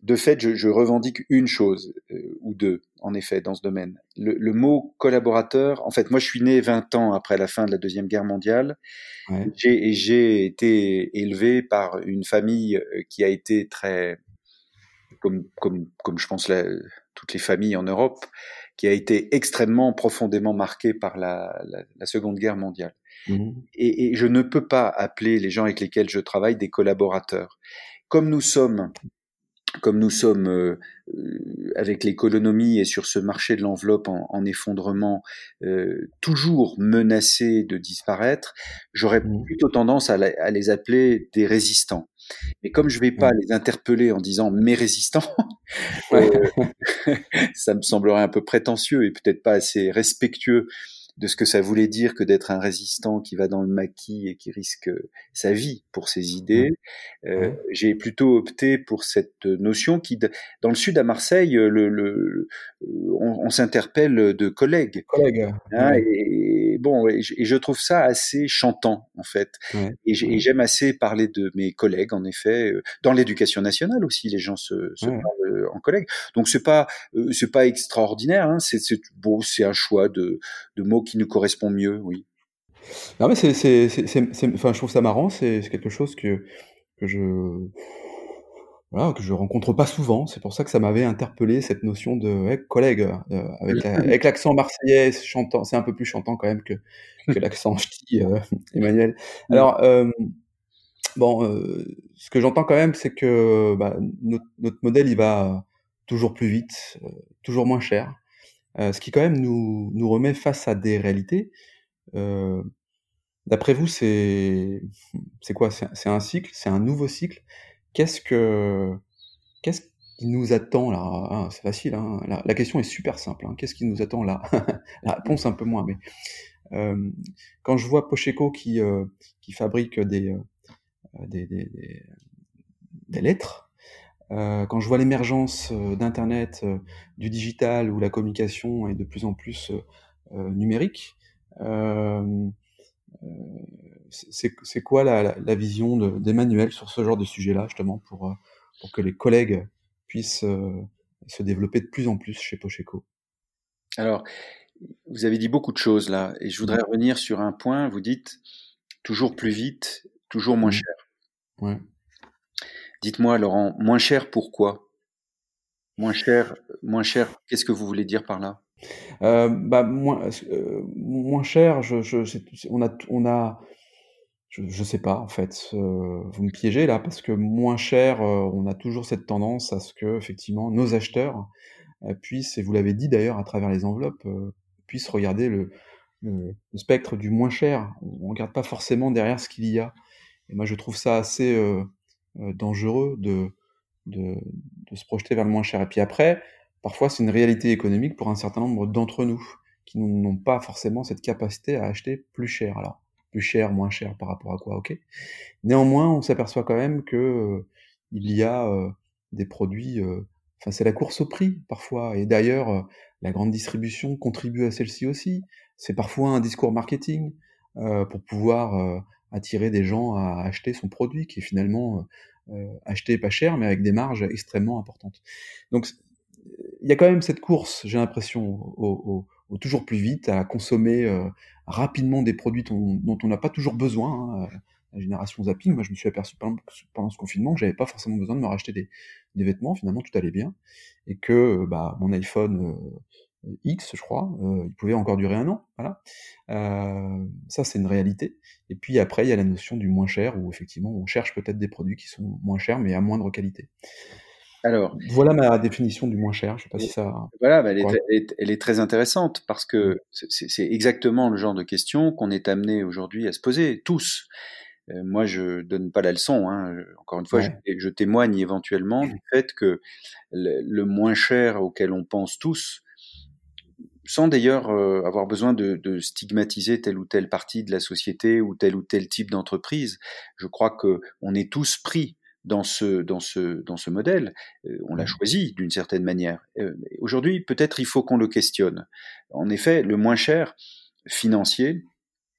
je, revendique une chose euh, ou deux, en effet, dans ce domaine. Le, mot collaborateur, en fait, moi, je suis né 20 ans après la fin de la Deuxième Guerre mondiale. Ouais. J'ai été élevé par une famille euh, qui a été très, comme, comme, comme je pense toutes les familles en Europe, qui a été extrêmement profondément marquée par la, la, Seconde Guerre mondiale. Mmh. Et, et je ne peux pas appeler les gens avec lesquels je travaille des collaborateurs. Comme nous sommes comme nous sommes euh, euh, avec l'économie et sur ce marché de l'enveloppe en, effondrement euh, toujours menacés de disparaître, j'aurais mmh. plutôt tendance à, les appeler des résistants. Mais comme je ne vais pas les interpeller en disant mes résistants, ça me semblerait un peu prétentieux et peut-être pas assez respectueux de ce que ça voulait dire que d'être un résistant qui va dans le maquis et qui risque sa vie pour ses idées. Euh, J'ai plutôt opté pour cette notion qui, dans le sud à Marseille, le, le on, on s'interpelle de collègues. Collègues. Hein, et, bon, et je, trouve ça assez chantant en fait. Et j'aime assez parler de mes collègues, en effet, euh, dans l'éducation nationale aussi, les gens se, se parlent euh, en collègues. Donc c'est pas euh, c'est pas extraordinaire. Hein, c'est bon, c'est un choix de, de mots qui nous correspond mieux, oui. Non, mais c'est, enfin, je trouve ça marrant, c'est, quelque chose que, que je, voilà, que je rencontre pas souvent. C'est pour ça que ça m'avait interpellé cette notion de collègue, euh, avec, avec l'accent marseillais, chantant, c'est un peu plus chantant quand même que, que l'accent ch'ti, euh, Emmanuel. Alors, euh, bon, ce que j'entends quand même, c'est que bah, notre, notre, modèle, il va toujours plus vite, toujours moins cher. Euh, ce qui quand même nous, remet face à des réalités. Euh, D'après vous, c'est quoi? C'est un cycle? C'est un nouveau cycle? Qu'est-ce que qu'est-ce qui nous attend là? Ah, C'est facile. Hein la, question est super simple. Hein qu'est-ce qui nous attend là? La réponse un peu moins. Mais euh, quand je vois Pocheco qui fabrique des, des lettres euh, quand je vois l'émergence euh, d'Internet, euh, du digital, où la communication est de plus en plus numérique, c'est quoi la, la vision d'Emmanuel sur ce genre de sujet-là, justement, pour, pour que les collègues puissent se développer de plus en plus chez Pocheco? Alors, vous avez dit beaucoup de choses là, et je voudrais revenir sur un point. Vous dites toujours plus vite, toujours moins mmh. cher. Ouais. Dites-moi, Laurent, moins cher pourquoi? Moins cher, moins cher. Qu'est-ce que vous voulez dire par là? Euh, bah, moins, euh, moins cher, je, on a, on a, je, sais pas en fait. Vous me piégez là parce que moins cher, euh, on a toujours cette tendance à ce que effectivement nos acheteurs puissent, et vous l'avez dit d'ailleurs à travers les enveloppes, puissent regarder le, spectre du moins cher. On regarde pas forcément derrière ce qu'il y a. Et moi, je trouve ça assez dangereux de, de, de se projeter vers le moins cher. Et puis après, parfois c'est une réalité économique pour un certain nombre d'entre nous qui n'ont pas forcément cette capacité à acheter plus cher. Alors, plus cher, moins cher par rapport à quoi, ok. Néanmoins, on s'aperçoit quand même que euh, il y a euh, des produits, euh, enfin c'est la course au prix parfois, et d'ailleurs la grande distribution contribue à celle-ci aussi. C'est parfois un discours marketing pour pouvoir attirer des gens à acheter son produit qui est finalement acheté pas cher mais avec des marges extrêmement importantes. Donc il y a quand même cette course, j'ai l'impression, au, toujours plus vite, à consommer euh, rapidement des produits dont, on n'a pas toujours besoin. Hein. La génération zapping, moi je me suis aperçu pendant, ce confinement que j'avais pas forcément besoin de me racheter des, vêtements, finalement tout allait bien, et que bah, mon iPhone euh, X, je crois, euh, il pouvait encore durer un an. Voilà. ça c'est une réalité. Et puis après il y a la notion du moins cher, où effectivement on cherche peut-être des produits qui sont moins chers mais à moindre qualité. Alors, voilà ma définition du moins cher. Je sais pas si ça. Voilà, bah, elle, est, elle, est, très intéressante parce que c'est exactement le genre de question qu'on est amené aujourd'hui à se poser tous. Euh, moi, je donne pas la leçon. Hein. Encore une fois, je, témoigne éventuellement du fait que le, moins cher auquel on pense tous, sans d'ailleurs euh, avoir besoin de, de, stigmatiser telle ou telle partie de la société ou tel ou tel type d'entreprise, je crois que on est tous pris dans ce, dans ce, dans ce modèle. Euh, on l'a mmh. choisi d'une certaine manière. Euh, aujourd'hui, peut-être il faut qu'on le questionne. En effet, le moins cher financier,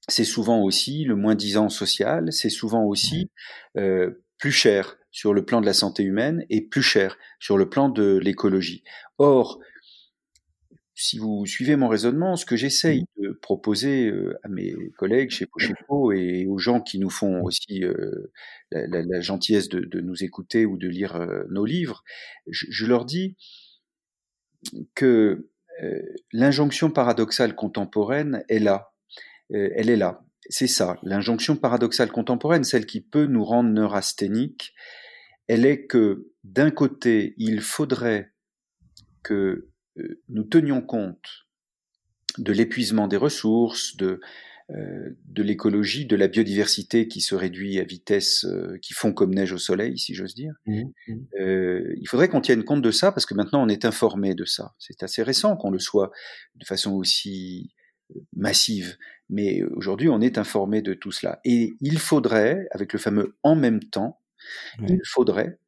c'est souvent aussi le moins disant social, c'est souvent aussi euh, plus cher sur le plan de la santé humaine et plus cher sur le plan de l'écologie. Or, si vous suivez mon raisonnement, ce que j'essaye mmh. de proposer euh, à mes collègues chez Pochepo et aux gens qui nous font mmh. aussi euh, la, gentillesse de, nous écouter ou de lire euh, nos livres, je, leur dis que l'injonction paradoxale contemporaine est là. elle est là. C'est ça, l'injonction paradoxale contemporaine, celle qui peut nous rendre neurasthéniques, elle est que d'un côté, il faudrait que nous tenions compte de l'épuisement des ressources, de, euh, de l'écologie, de la biodiversité qui se réduit à vitesse euh, qui fond comme neige au soleil, si j'ose dire. Mmh, mmh. il faudrait qu'on tienne compte de ça parce que maintenant on est informé de ça. C'est assez récent qu'on le soit de façon aussi massive, mais aujourd'hui on est informé de tout cela. Et il faudrait, avec le fameux en même temps, il faudrait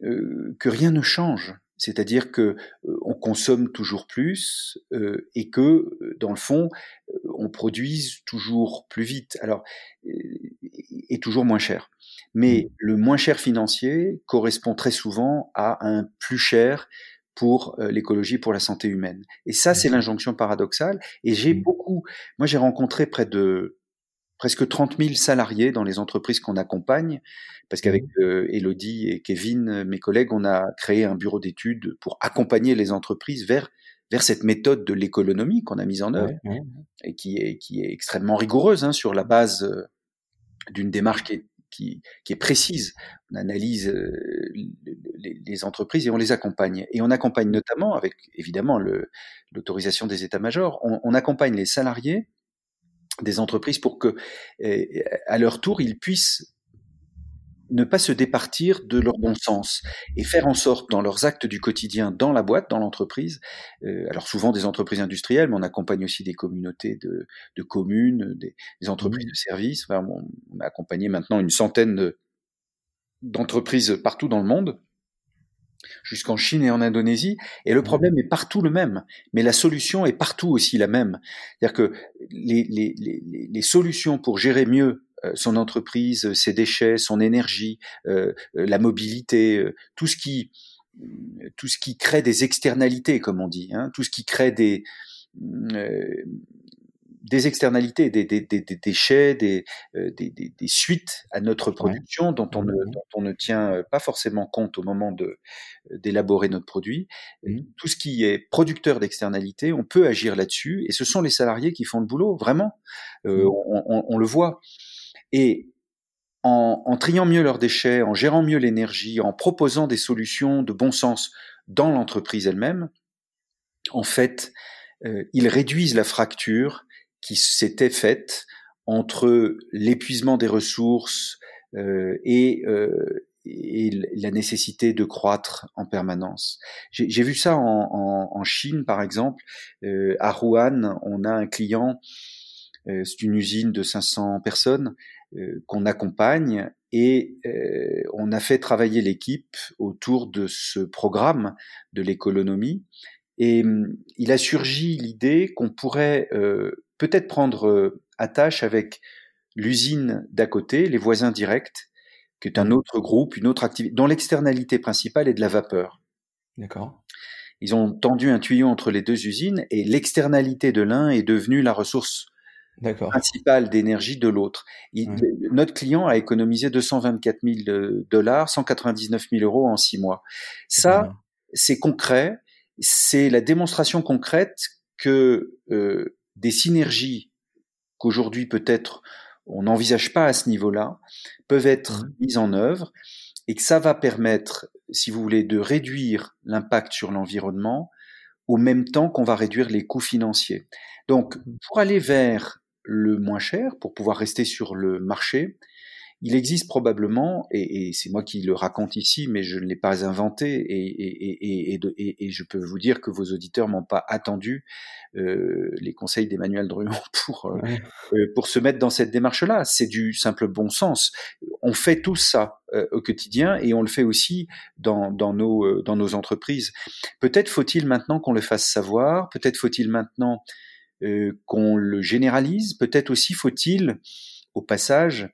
que rien ne change c'est-à-dire que euh, on consomme toujours plus euh, et que euh, dans le fond on produise toujours plus vite. Alors et toujours moins cher. Mais mmh. le moins cher financier correspond très souvent à un plus cher pour l'écologie, pour la santé humaine. Et ça, c'est l'injonction paradoxale. Et j'ai mmh. beaucoup, moi j'ai rencontré près de presque 30 000 salariés dans les entreprises qu'on accompagne, parce qu'avec mmh. euh, Elodie et Kevin, euh, mes collègues, on a créé un bureau d'études pour accompagner les entreprises vers vers cette méthode de l'économie qu'on a mise en œuvre et qui est qui est extrêmement rigoureuse hein, sur la base euh, d'une démarche qui est qui, qui, est précise. On analyse les, les, entreprises et on les accompagne. Et on accompagne notamment, avec évidemment l'autorisation des états-majors, on, on, accompagne les salariés des entreprises pour que, à leur tour, ils puissent ne pas se départir de leur bon sens et faire en sorte dans leurs actes du quotidien, dans la boîte, dans l'entreprise, euh, alors souvent des entreprises industrielles, mais on accompagne aussi des communautés de, de communes, des, entreprises de services. Enfin, on, a accompagné maintenant une centaine d'entreprises partout dans le monde jusqu'en Chine et en Indonésie. Et le mmh. problème est partout le même, mais la solution est partout aussi la même. C'est-à-dire que les, les, les, les, solutions pour gérer mieux euh, son entreprise, ses déchets, son énergie, euh, euh, la mobilité, tout ce qui tout ce qui crée des externalités, comme on dit, hein, tout ce qui crée des des externalités, des, des, des, des déchets, des, euh, des, des, suites à notre production dont, on ne, mmh. dont on ne tient pas forcément compte au moment de d'élaborer notre produit. Mmh. Tout ce qui est producteur d'externalités, on peut agir là-dessus, et ce sont les salariés qui font le boulot, vraiment. Euh, mmh. on, on, on, le voit. Et en, en triant mieux leurs déchets, en gérant mieux l'énergie, en proposant des solutions de bon sens dans l'entreprise elle-même, en fait, euh, ils réduisent la fracture qui s'était faite entre l'épuisement des ressources euh, et, euh, et, la nécessité de croître en permanence. J'ai vu ça en, en, en, Chine, par exemple. Euh, à Rouen, on a un client, euh, c'est une usine de 500 personnes euh, qu'on accompagne et on a fait travailler l'équipe autour de ce programme de l'économie et il a surgi l'idée qu'on pourrait euh, peut-être prendre attache avec l'usine d'à côté, les voisins directs, qui est un mmh. autre groupe, une autre activité, dont l'externalité principale est de la vapeur. D'accord. Ils ont tendu un tuyau entre les deux usines et l'externalité de l'un est devenue la ressource principale d'énergie de l'autre. Notre client a économisé 224 000 dollars, 199 000 euros en six mois. Ça, c'est concret c'est la démonstration concrète que euh, des synergies qu'aujourd'hui peut-être on n'envisage pas à ce niveau-là peuvent être mmh. mises en œuvre et que ça va permettre, si vous voulez, de réduire l'impact sur l'environnement au même temps qu'on va réduire les coûts financiers. Donc, mmh. pour aller vers le moins cher, pour pouvoir rester sur le marché, il existe probablement, et, et c'est moi qui le raconte ici, mais je ne l'ai pas inventé, et, et, et, je peux vous dire que vos auditeurs m'ont pas attendu euh, les conseils d'Emmanuel Druon pour euh, euh, pour se mettre dans cette démarche-là. C'est du simple bon sens. On fait tout ça euh, au quotidien et on le fait aussi dans, dans nos euh, dans nos entreprises. Peut-être faut-il maintenant qu'on le fasse savoir. Peut-être faut-il maintenant qu'on le généralise. Peut-être aussi faut-il au passage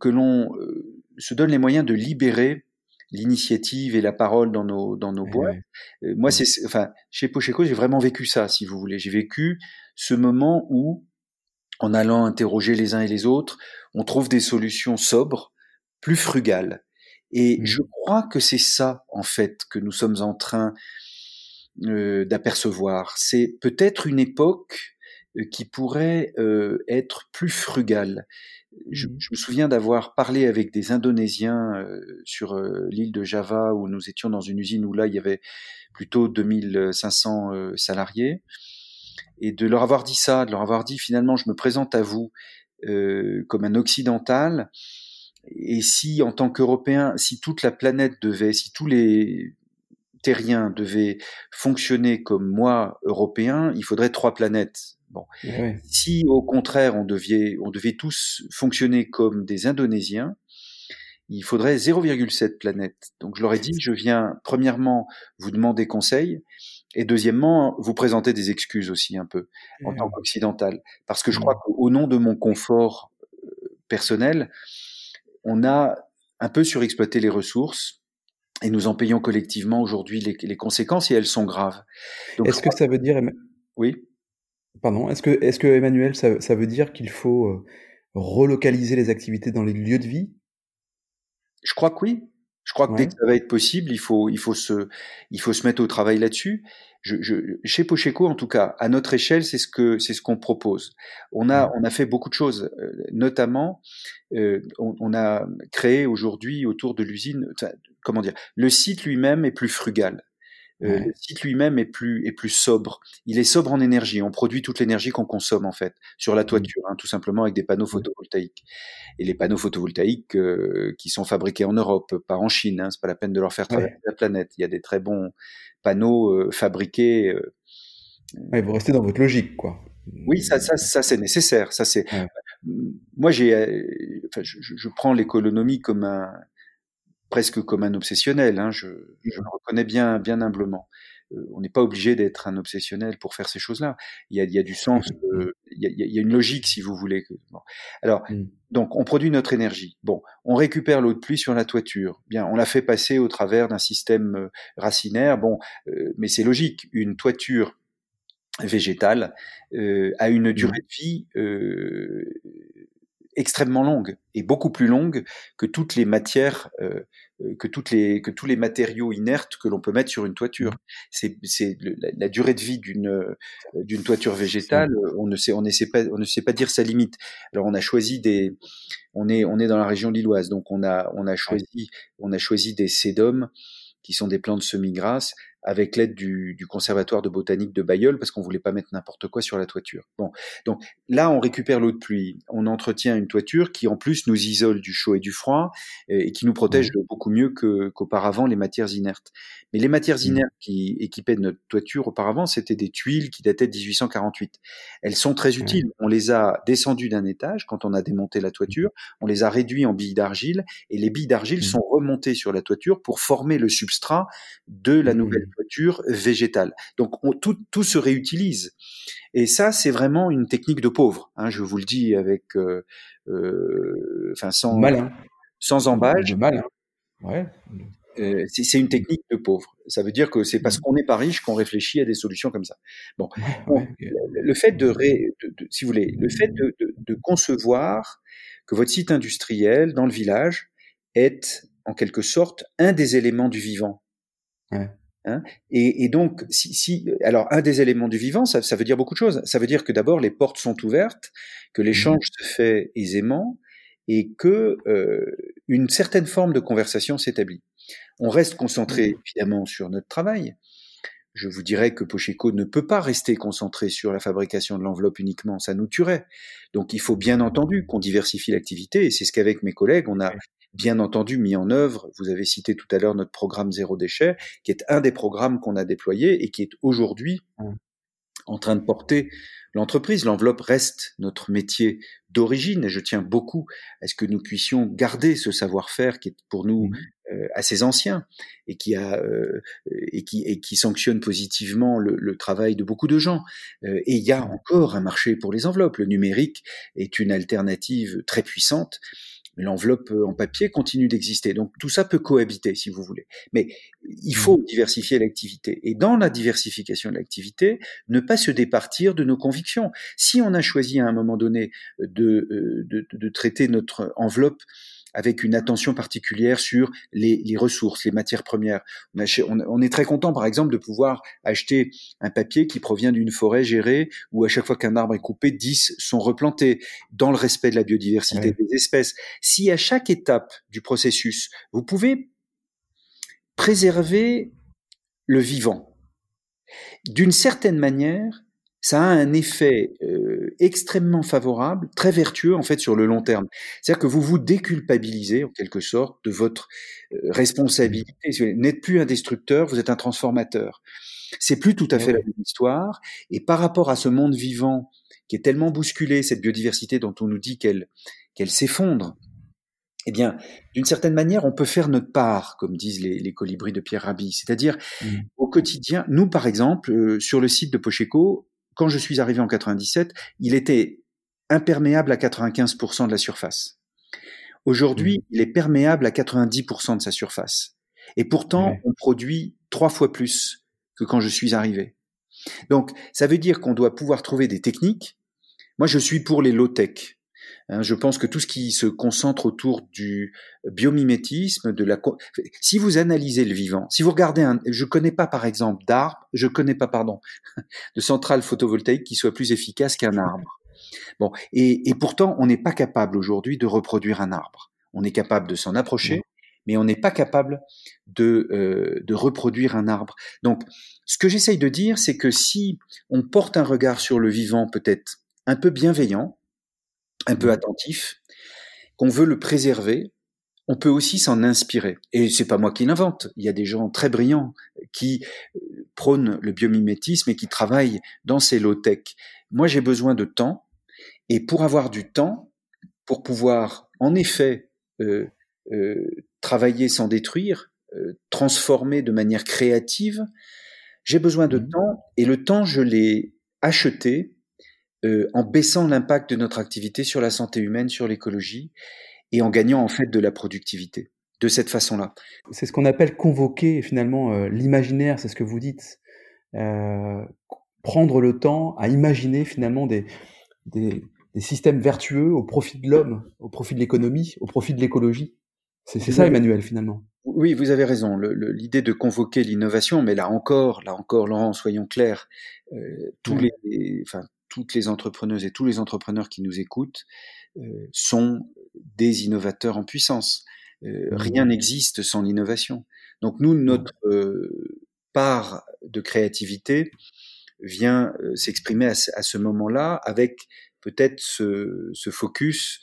que l'on euh, se donne les moyens de libérer l'initiative et la parole dans nos dans nos boîtes. Euh, moi, c'est enfin chez Pocheco, j'ai vraiment vécu ça, si vous voulez. J'ai vécu ce moment où, en allant interroger les uns et les autres, on trouve des solutions sobres, plus frugales. Et mmh. je crois que c'est ça, en fait, que nous sommes en train euh, d'apercevoir. C'est peut-être une époque qui pourrait euh, être plus frugale. Je, mmh. je, me souviens d'avoir parlé avec des Indonésiens euh, sur euh, l'île de Java où nous étions dans une usine où là il y avait plutôt 2500 euh, salariés. Et de leur avoir dit ça, de leur avoir dit finalement je me présente à vous comme un occidental. Et si en tant qu'Européen, si toute la planète devait, si tous les terriens devaient fonctionner comme moi, Européen, il faudrait trois planètes Bon. Si au contraire on devait, on devait tous fonctionner comme des Indonésiens, il faudrait 0,7 planètes. Donc je leur ai dit, je viens premièrement vous demander conseil et deuxièmement vous présenter des excuses aussi un peu en tant qu'occidental, parce que je crois qu'au nom de mon confort euh, personnel, on a un peu surexploité les ressources et nous en payons collectivement aujourd'hui les, les, conséquences et elles sont graves. Est-ce que ça veut dire oui Pardon, est-ce que, est-ce que Emmanuel, ça, ça veut dire qu'il faut euh, relocaliser les activités dans les lieux de vie? Je crois que oui. Je crois que dès que ça va être possible, il faut, il faut se, il faut se mettre au travail là-dessus. Je, je, chez Pocheco, en tout cas, à notre échelle, c'est ce que, c'est ce qu'on propose. On a, on a fait beaucoup de choses, euh, notamment, euh, on, on, a créé aujourd'hui autour de l'usine, comment dire, le site lui-même est plus frugal. Euh, le site lui-même est plus est plus sobre. Il est sobre en énergie. On produit toute l'énergie qu'on consomme en fait sur la mmh. toiture, hein, tout simplement avec des panneaux photovoltaïques. Et les panneaux photovoltaïques euh, qui sont fabriqués en Europe, pas en Chine. Hein, c'est pas la peine de leur faire traverser la planète. Il y a des très bons panneaux euh, fabriqués. Ouais, vous restez dans votre logique, quoi. Oui, ça, ça, ça c'est nécessaire. Ça c'est. Moi, j'ai, enfin, je, je prends l'économie comme un presque comme un obsessionnel. Hein, je, je, le reconnais bien, bien humblement. Euh, on n'est pas obligé d'être un obsessionnel pour faire ces choses-là. Il y a, il y a du sens, il, y a, il, y a, une logique, si vous voulez. Bon. Alors, mmh. donc, on produit notre énergie. Bon, on récupère l'eau de pluie sur la toiture. Bien, on la fait passer au travers d'un système euh, racinaire. Bon, euh, mais c'est logique. Une toiture végétale a une durée de vie extrêmement longue et beaucoup plus longue que toutes les matières, euh, euh, que toutes les que tous les matériaux inertes que l'on peut mettre sur une toiture. C'est c'est la, durée de vie d'une euh, d'une toiture végétale. On ne sait on ne sait pas on ne sait pas dire sa limite. Alors on a choisi des on est on est dans la région lilloise donc on a on a choisi on a choisi des sédums qui sont des plantes semi-grasses avec l'aide du, du, conservatoire de botanique de Bayeul parce qu'on voulait pas mettre n'importe quoi sur la toiture. Bon, donc là on récupère l'eau de pluie, on entretient une toiture qui en plus nous isole du chaud et du froid et, qui nous protège beaucoup mieux qu'auparavant les matières inertes. Mais les matières mmh. inertes qui équipaient notre toiture auparavant, c'était des tuiles qui dataient de 1848. Elles sont très utiles. On les a descendues d'un étage quand on a démonté la toiture, on les a réduits en billes d'argile et les billes d'argile mmh. sont remontées sur la toiture pour former le substrat de la mmh. Toiture végétale. Donc tout, tout se réutilise. Et ça, c'est vraiment une technique de pauvre. Hein, je vous le dis avec, euh, euh, enfin sans malin, sans embâche. Malin. Ouais. Euh, c'est une technique de pauvre. Ça veut dire que c'est parce mmh. qu'on n'est pas riche qu'on réfléchit à des solutions comme ça. Bon, le, fait de, si vous voulez, le fait de, de, concevoir que votre site industriel dans le village est en quelque sorte un des éléments du vivant. Ouais. Hein et, et, donc, si, si, alors un des éléments du vivant, ça, ça, veut dire beaucoup de choses. Ça veut dire que d'abord les portes sont ouvertes, que l'échange mmh. se fait aisément et que euh, une certaine forme de conversation s'établit. On reste concentré mmh. évidemment sur notre travail. Je vous dirais que Pocheco ne peut pas rester concentré sur la fabrication de l'enveloppe uniquement, ça nous tuerait. Donc il faut bien entendu qu'on diversifie l'activité, et c'est ce qu'avec mes collègues, on a bien entendu mis en œuvre. Vous avez cité tout à l'heure notre programme Zéro Déchet, qui est un des programmes qu'on a déployé et qui est aujourd'hui mmh. en train de porter l'entreprise. L'enveloppe reste notre métier d'origine et je tiens beaucoup à ce que nous puissions garder ce savoir-faire qui est pour nous mmh. euh, assez ancien et qui a euh, et qui et qui sanctionne positivement le, le travail de beaucoup de gens. Euh, et il y a encore un marché pour les enveloppes. Le numérique est une alternative très puissante l'enveloppe euh, en papier continue d'exister. Donc tout ça peut cohabiter, si vous voulez. Mais il mmh. faut diversifier l'activité. Et dans la diversification de l'activité, ne pas se départir de nos convictions. Si on a choisi à un moment donné de, euh, de, de traiter notre enveloppe avec une attention particulière sur les, les ressources, les matières premières. On, on, est très content, par exemple, de pouvoir acheter un papier qui provient d'une forêt gérée où à chaque fois qu'un arbre est coupé, 10 sont replantés dans le respect de la biodiversité des espèces. Si à chaque étape du processus, vous pouvez préserver le vivant, d'une certaine manière, ça a un effet euh, extrêmement favorable, très vertueux en fait sur le long terme. C'est-à-dire que vous vous déculpabilisez en quelque sorte de votre euh, responsabilité. Vous n'êtes plus un destructeur, vous êtes un transformateur. C'est plus tout à fait la même histoire. Et par rapport à ce monde vivant qui est tellement bousculé, cette biodiversité dont on nous dit qu'elle qu'elle s'effondre, eh bien, d'une certaine manière, on peut faire notre part, comme disent les, les colibris de Pierre Rabhi. C'est-à-dire, mmh. au quotidien, nous, par exemple, euh, sur le site de Pocheco, quand je suis arrivé en 97, il était imperméable à 95% de la surface. Aujourd'hui, mmh. il est perméable à 90% de sa surface. Et pourtant, on produit trois fois plus que quand je suis arrivé. Donc, ça veut dire qu'on doit pouvoir trouver des techniques. Moi, je suis pour les low-tech. Hein, je pense que tout ce qui se concentre autour du biomimétisme, de la, si vous analysez le vivant, si vous regardez un, je connais pas par exemple d'arbre, je connais pas pardon, de centrale photovoltaïque qui soit plus efficace qu'un arbre. Bon, et, et pourtant on n'est pas capable aujourd'hui de reproduire un arbre. On est capable de s'en approcher, mais on n'est pas capable de, euh, de reproduire un arbre. Donc, ce que j'essaye de dire, c'est que si on porte un regard sur le vivant peut-être un peu bienveillant, un peu attentif, qu'on veut le préserver, on peut aussi s'en inspirer. Et c'est pas moi qui l'invente. Il y a des gens très brillants qui euh, prônent le biomimétisme et qui travaillent dans ces low-tech. Moi, j'ai besoin de temps. Et pour avoir du temps, pour pouvoir, en effet, euh, euh, travailler sans détruire, transformer de manière créative, j'ai besoin de mmh. temps. Et le temps, je l'ai acheté euh, en baissant l'impact de notre activité sur la santé humaine, sur l'écologie, et en gagnant en fait de la productivité de cette façon-là. C'est ce qu'on appelle convoquer finalement euh, l'imaginaire, c'est ce que vous dites. Euh, prendre le temps à imaginer finalement des, des, des systèmes vertueux au profit de l'homme, au profit de l'économie, au profit de l'écologie. C'est ça, Emmanuel, finalement. Oui, vous avez raison. L'idée de convoquer l'innovation, mais là encore, là encore, Laurent, soyons clairs, euh, tous les, enfin, toutes les entrepreneuses et tous les entrepreneurs qui nous écoutent euh, sont des innovateurs en puissance. Euh, rien n'existe sans l'innovation. Donc nous, notre euh, part de créativité vient s'exprimer à, à, ce moment-là avec peut-être ce, ce, focus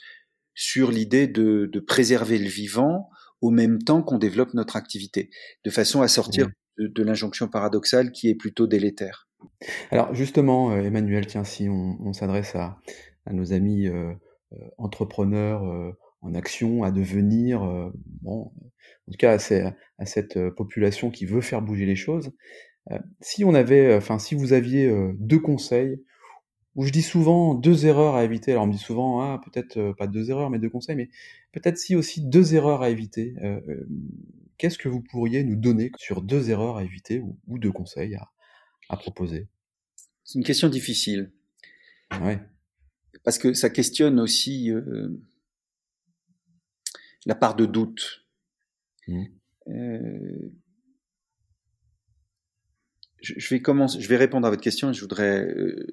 sur l'idée de, de, préserver le vivant au même temps qu'on développe notre activité, de façon à sortir de, de l'injonction paradoxale qui est plutôt délétère. Alors justement, euh, Emmanuel, tiens, si on, s'adresse à, nos amis euh, entrepreneurs euh, en action, à devenir, en tout cas à, cette population qui veut faire bouger les choses, si on avait, enfin, si vous aviez deux conseils où je dis souvent deux erreurs à éviter. Alors on me dit souvent, ah, peut-être pas deux erreurs, mais deux conseils, mais peut-être si aussi deux erreurs à éviter. Qu'est-ce que vous pourriez nous donner sur deux erreurs à éviter ou, ou deux conseils à, à proposer C'est une question difficile. Ouais. Parce que ça questionne aussi euh, la part de doute. Mmh. Euh, je, je, vais commencer, je vais répondre à votre question et je voudrais euh,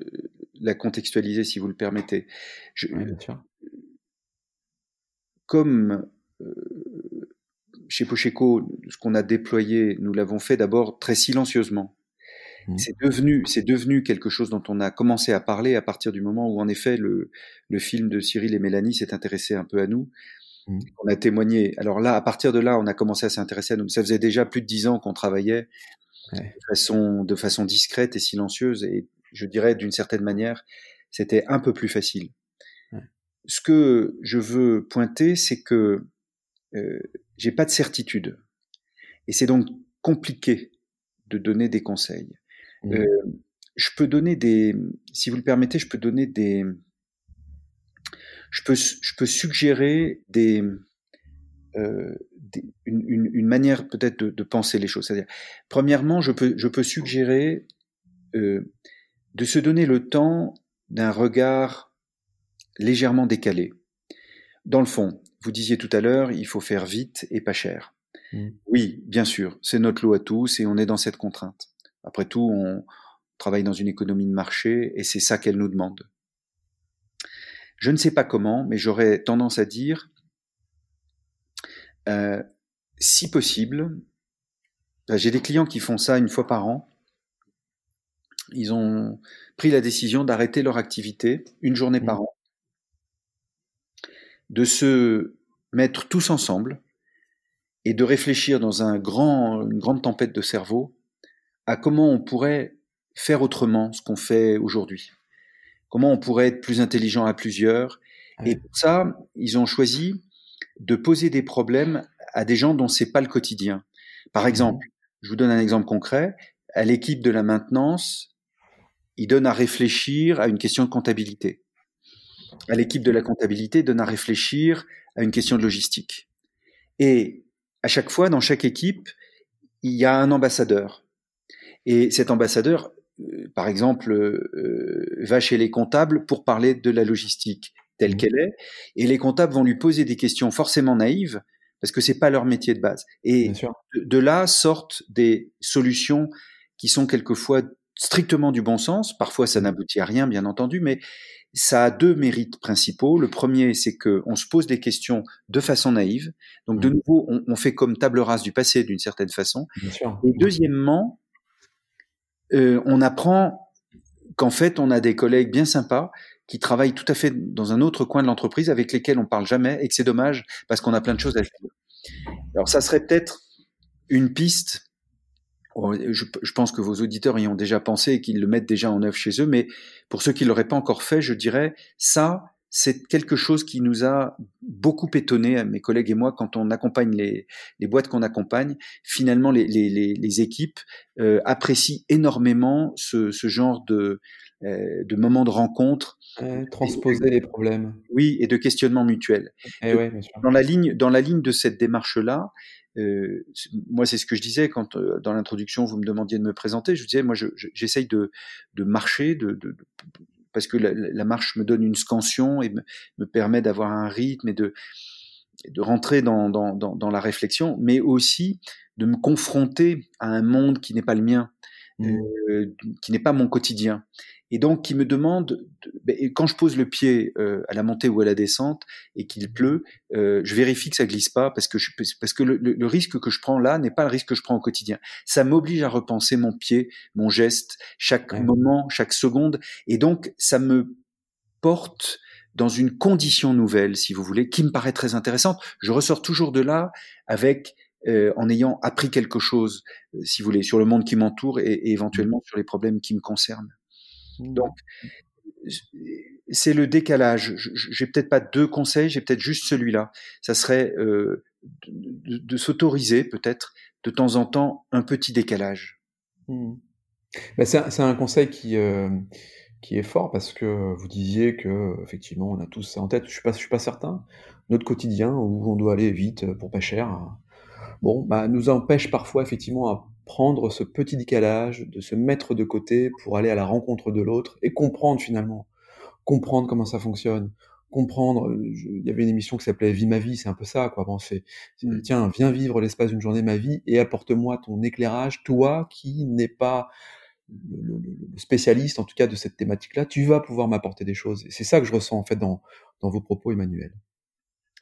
la contextualiser si vous le permettez. Je, oui, bien sûr. Comme chez Pocheco, ce qu'on a déployé, nous l'avons fait d'abord très silencieusement. Mmh. C'est devenu, c'est devenu quelque chose dont on a commencé à parler à partir du moment où, en effet, le, le film de Cyril et Mélanie s'est intéressé un peu à nous. Mmh. On a témoigné. Alors là, à partir de là, on a commencé à s'intéresser à nous. Ça faisait déjà plus de dix ans qu'on travaillait ouais. de, façon, de façon discrète et silencieuse. Et je dirais d'une certaine manière, c'était un peu plus facile. Ouais. Ce que je veux pointer, c'est que euh, j'ai pas de certitude, et c'est donc compliqué de donner des conseils. Mmh. Euh, je peux donner des, si vous le permettez, je peux donner des, je peux, je peux suggérer des, euh, des une, une, une, manière peut-être de, de, penser les choses. C'est-à-dire, premièrement, je peux, je peux suggérer euh, de se donner le temps d'un regard légèrement décalé. Dans le fond, vous disiez tout à l'heure, il faut faire vite et pas cher. Mmh. Oui, bien sûr, c'est notre loi à tous et on est dans cette contrainte. Après tout, on travaille dans une économie de marché et c'est ça qu'elle nous demande. Je ne sais pas comment, mais j'aurais tendance à dire, euh, si possible, j'ai des clients qui font ça une fois par an, ils ont pris la décision d'arrêter leur activité une journée par an, de se mettre tous ensemble et de réfléchir dans une grande tempête de cerveau à comment on pourrait faire autrement ce qu'on fait aujourd'hui. Comment on pourrait être plus intelligent à plusieurs. Ouais. Et pour ça, ils ont choisi de poser des problèmes à des gens dont c'est pas le quotidien. Par mmh. exemple, je vous donne un exemple concret. À l'équipe de la maintenance, il donne à réfléchir à une question de comptabilité. À l'équipe de la comptabilité, donne à réfléchir à une question de logistique. Et à chaque fois, dans chaque équipe, il y a un ambassadeur. Et cet ambassadeur, euh, par exemple, euh, va chez les comptables pour parler de la logistique telle mmh. qu'elle est, et les comptables vont lui poser des questions forcément naïves parce que c'est pas leur métier de base. Et de, de là sortent des solutions qui sont quelquefois strictement du bon sens. Parfois, ça n'aboutit à rien, bien entendu, mais ça a deux mérites principaux. Le premier, c'est que on se pose des questions de façon naïve. Donc, de mmh. nouveau, on, on fait comme table rase du passé d'une certaine façon. Et deuxièmement, euh, on apprend qu'en fait, on a des collègues bien sympas qui travaillent tout à fait dans un autre coin de l'entreprise avec lesquels on parle jamais et que c'est dommage parce qu'on a plein de choses à dire. Alors, ça serait peut-être une piste je, je, pense que vos auditeurs y ont déjà pensé et qu'ils le mettent déjà en œuvre chez eux, mais pour ceux qui l'auraient pas encore fait, je dirais, ça, c'est quelque chose qui nous a beaucoup étonné, mes collègues et moi, quand on accompagne les, les boîtes qu'on accompagne. Finalement, les, les, les équipes euh, apprécient énormément ce, ce genre de de moments de rencontre. transposer les problèmes. Oui, et de questionnement mutuel. Eh dans, la ligne, dans la ligne de cette démarche-là, euh, moi, c'est ce que je disais quand, euh, dans l'introduction, vous me demandiez de me présenter. Je disais, moi, j'essaye de, de marcher, de, de, parce que la, la, marche me donne une scansion et me, me permet d'avoir un rythme et de, de rentrer dans, dans, dans, dans, la réflexion, mais aussi de me confronter à un monde qui n'est pas le mien, mmh. euh, qui n'est pas mon quotidien et donc qui me demande, ben, quand je pose le pied euh, à la montée ou à la descente et qu'il pleut, euh, je vérifie que ça glisse pas parce que je, parce que le, risque que je prends là n'est pas le risque que je prends au quotidien. Ça m'oblige à repenser mon pied, mon geste, chaque moment, chaque seconde, et donc ça me porte dans une condition nouvelle, si vous voulez, qui me paraît très intéressante. Je ressors toujours de là avec euh, en ayant appris quelque chose, si vous voulez, sur le monde qui m'entoure et, et éventuellement sur les problèmes qui me concernent. Mmh. Donc, c'est le décalage. J'ai peut-être pas deux conseils, j'ai peut-être juste celui-là. Ça serait euh, de, s'autoriser peut-être de temps en temps un petit décalage. Mmh. c'est un, conseil qui euh, qui est fort parce que vous disiez que effectivement on a tous ça en tête. Je suis pas je suis pas certain. Notre quotidien où on doit aller vite pour pas cher, bon bah nous empêche parfois effectivement à prendre ce petit décalage, de se mettre de côté pour aller à la rencontre de l'autre et comprendre finalement, comprendre comment ça fonctionne, comprendre. Euh, il y avait une émission qui s'appelait Vie ma vie, c'est un peu ça, quoi. Bon, c'est, mmh. tiens, viens vivre l'espace d'une journée ma vie et apporte-moi ton éclairage, toi qui n'es pas le, spécialiste, en tout cas, de cette thématique-là, tu vas pouvoir m'apporter des choses. Et c'est ça que je ressens en fait dans, dans vos propos, Emmanuel.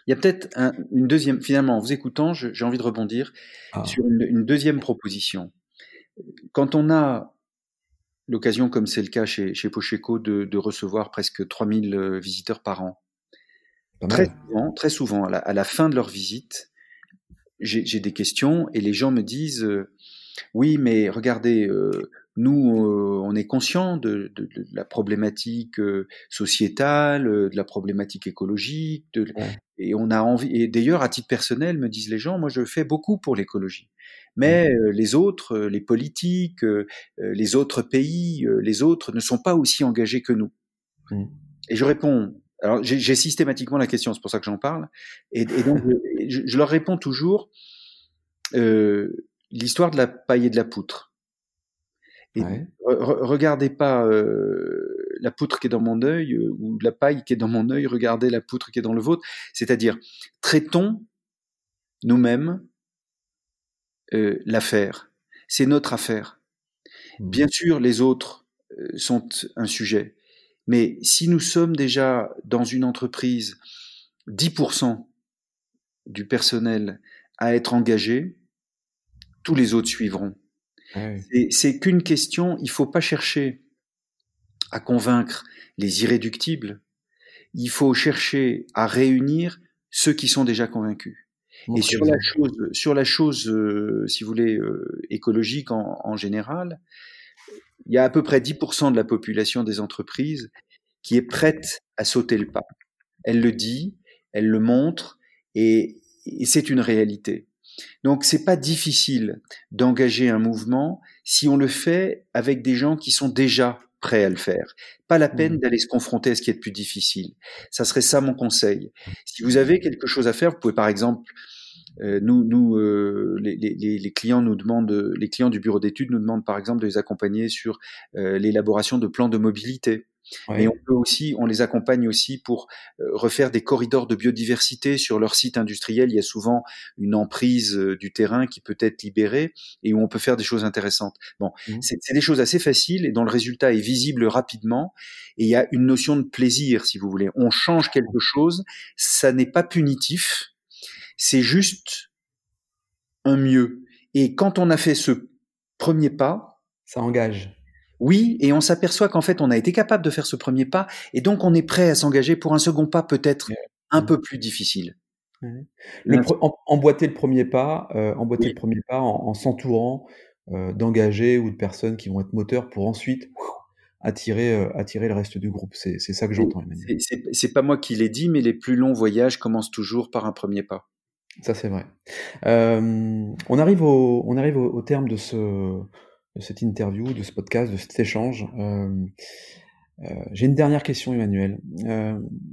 Il y a peut-être une deuxième, finalement, en vous écoutant, j'ai envie de rebondir ah. sur une, deuxième proposition. Quand on a l'occasion, comme c'est le cas chez, chez Pocheco, de, recevoir presque 3000 euh, visiteurs par an, très souvent, très souvent à, la, fin de leur visite, j'ai des questions et les gens me disent euh, Oui, mais regardez, euh, nous, euh, on est conscient de, la problématique euh, sociétale, euh, de la problématique écologique, et on a envie. Et d'ailleurs, à titre personnel, me disent les gens, moi, je fais beaucoup pour l'écologie. Mais les autres, les politiques, les autres pays, les autres ne sont pas aussi engagés que nous. Mmh. Et je réponds. Alors, j'ai systématiquement la question, c'est pour ça que j'en parle. Et, donc, je, je, leur réponds toujours l'histoire de la paille et de la poutre regardez pas euh, la poutre qui est dans mon œil euh, ou la paille qui est dans mon œil, regardez la poutre qui est dans le vôtre. C'est-à-dire, traitons nous-mêmes euh, l'affaire. C'est notre affaire. Mmh. Bien sûr, les autres sont un sujet. Mais si nous sommes déjà dans une entreprise 10% du personnel à être engagé, tous les autres suivront. Ah c'est qu'une question, il faut pas chercher à convaincre les irréductibles, il faut chercher à réunir ceux qui sont déjà convaincus. Et sur la chose, sur la chose, euh, si vous voulez, euh, écologique en, en, général, il y a à peu près 10% de la population des entreprises qui est prête à sauter le pas. Elle le dit, elle le montre, et, et c'est une réalité. Donc c'est pas difficile d'engager un mouvement si on le fait avec des gens qui sont déjà prêts à le faire. Pas la peine mmh. d'aller se confronter à ce qui est de plus difficile. Ça serait ça mon conseil. Si vous avez quelque chose à faire, vous pouvez par exemple euh, nous, nous euh, les, les, les, clients nous demandent, les clients du bureau d'études nous demandent par exemple de les accompagner sur euh, l'élaboration de plans de mobilité. Et on peut aussi, on les accompagne aussi pour euh, refaire des corridors de biodiversité sur leur site industriel. Il y a souvent une emprise euh, du terrain qui peut être libérée et où on peut faire des choses intéressantes. Bon, mmh. c'est des choses assez faciles et dont le résultat est visible rapidement. Et il y a une notion de plaisir, si vous voulez. On change quelque chose, ça n'est pas punitif, c'est juste un mieux. Et quand on a fait ce premier pas, ça engage oui, et on s'aperçoit qu'en fait, on a été capable de faire ce premier pas, et donc on est prêt à s'engager pour un second pas peut-être un peu plus difficile. emboîter le premier pas, euh, emboîter le premier pas en, s'entourant euh, d'engagés ou de personnes qui vont être moteurs pour ensuite attirer, euh, attirer le reste du groupe. C'est ça que j'entends, Emmanuel. C'est pas moi qui l'ai dit, mais les plus longs voyages commencent toujours par un premier pas. Ça, c'est vrai. on arrive, au, on arrive au terme de ce, de cette interview, de ce podcast, de cet échange. Euh, J'ai une dernière question, Emmanuel.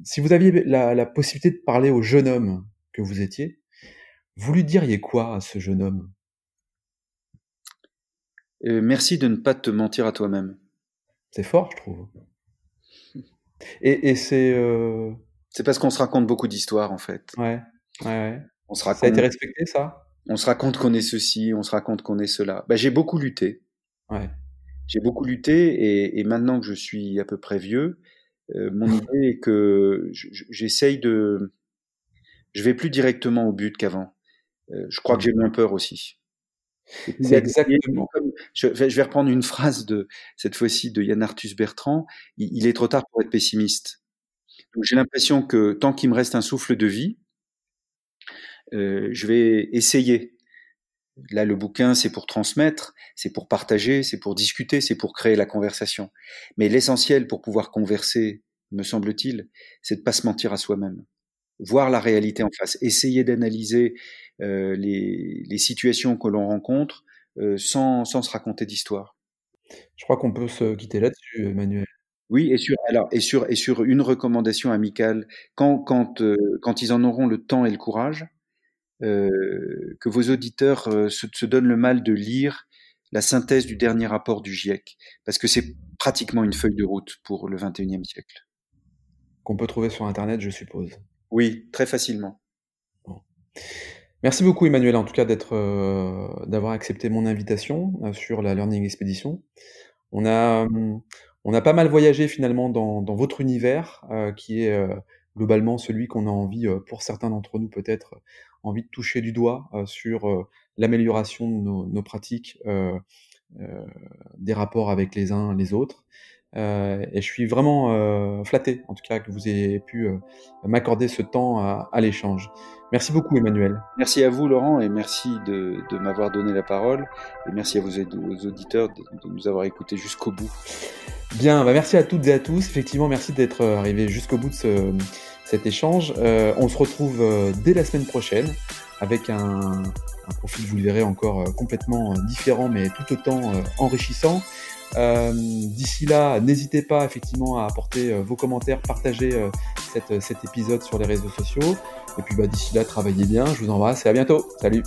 si vous aviez la, la possibilité de parler au jeune homme que vous étiez, vous lui diriez quoi à ce jeune homme? Merci de ne pas te mentir à toi-même. C'est fort, je trouve. Et, c'est. Euh, c'est parce qu'on se raconte beaucoup d'histoires, en fait. Ouais, ouais, ouais. On se raconte... Ça a été respecté, ça? On se raconte qu'on est ceci, on se raconte qu'on est cela. Bah, j'ai beaucoup lutté. Ouais. J'ai beaucoup lutté, et, maintenant que je suis à peu près vieux, euh, mon idée est que j'essaye de. Je vais plus directement au but qu'avant. Euh, je crois que j'ai moins peur aussi. C'est exactement. Je vais, reprendre une phrase de cette fois-ci de Yann Arthus Bertrand. Il, est trop tard pour être pessimiste. j'ai l'impression que tant qu'il me reste un souffle de vie, euh, je vais essayer. Là, le bouquin, c'est pour transmettre, c'est pour partager, c'est pour discuter, c'est pour créer la conversation. Mais l'essentiel pour pouvoir converser, me semble-t-il, c'est de pas se mentir à soi-même voir la réalité en face, essayer d'analyser euh, les, les, situations que l'on rencontre euh, sans, sans, se raconter d'histoire. Je crois qu'on peut se quitter là-dessus, Emmanuel. Oui, et sur, alors, et sur, et sur une recommandation amicale, quand, quand, euh, quand ils en auront le temps et le courage, que vos auditeurs euh, se, se, donnent le mal de lire la synthèse du dernier rapport du GIEC, parce que c'est pratiquement une feuille de route pour le 21e siècle. Qu'on peut trouver sur Internet, je suppose. Oui, très facilement. Merci beaucoup Emmanuel en tout cas d'être euh, d'avoir accepté mon invitation euh, sur la Learning Expedition. On a on a pas mal voyagé finalement dans, dans votre univers euh, qui est globalement celui qu'on a envie pour certains d'entre nous peut-être envie de toucher du doigt sur l'amélioration de nos, nos pratiques des rapports avec les uns les autres. Euh, et je suis vraiment euh, flatté, en tout cas, que vous ayez pu euh, m'accorder ce temps à, à l'échange. Merci beaucoup, Emmanuel. Merci à vous, Laurent, et merci de, de m'avoir donné la parole. Et merci à vos, aux auditeurs de, de, nous avoir écoutés jusqu'au bout. Bien, bah merci à toutes et à tous. Effectivement, merci d'être arrivé jusqu'au bout de ce, cet échange. Euh, on se retrouve dès la semaine prochaine avec un, profil, vous le verrez, encore complètement différent, mais tout autant enrichissant. Euh, d'ici là, n'hésitez pas effectivement à apporter euh, vos commentaires, partager euh, cet épisode sur les réseaux sociaux. Et puis bah, d'ici là, travaillez bien, je vous embrasse et à bientôt. Salut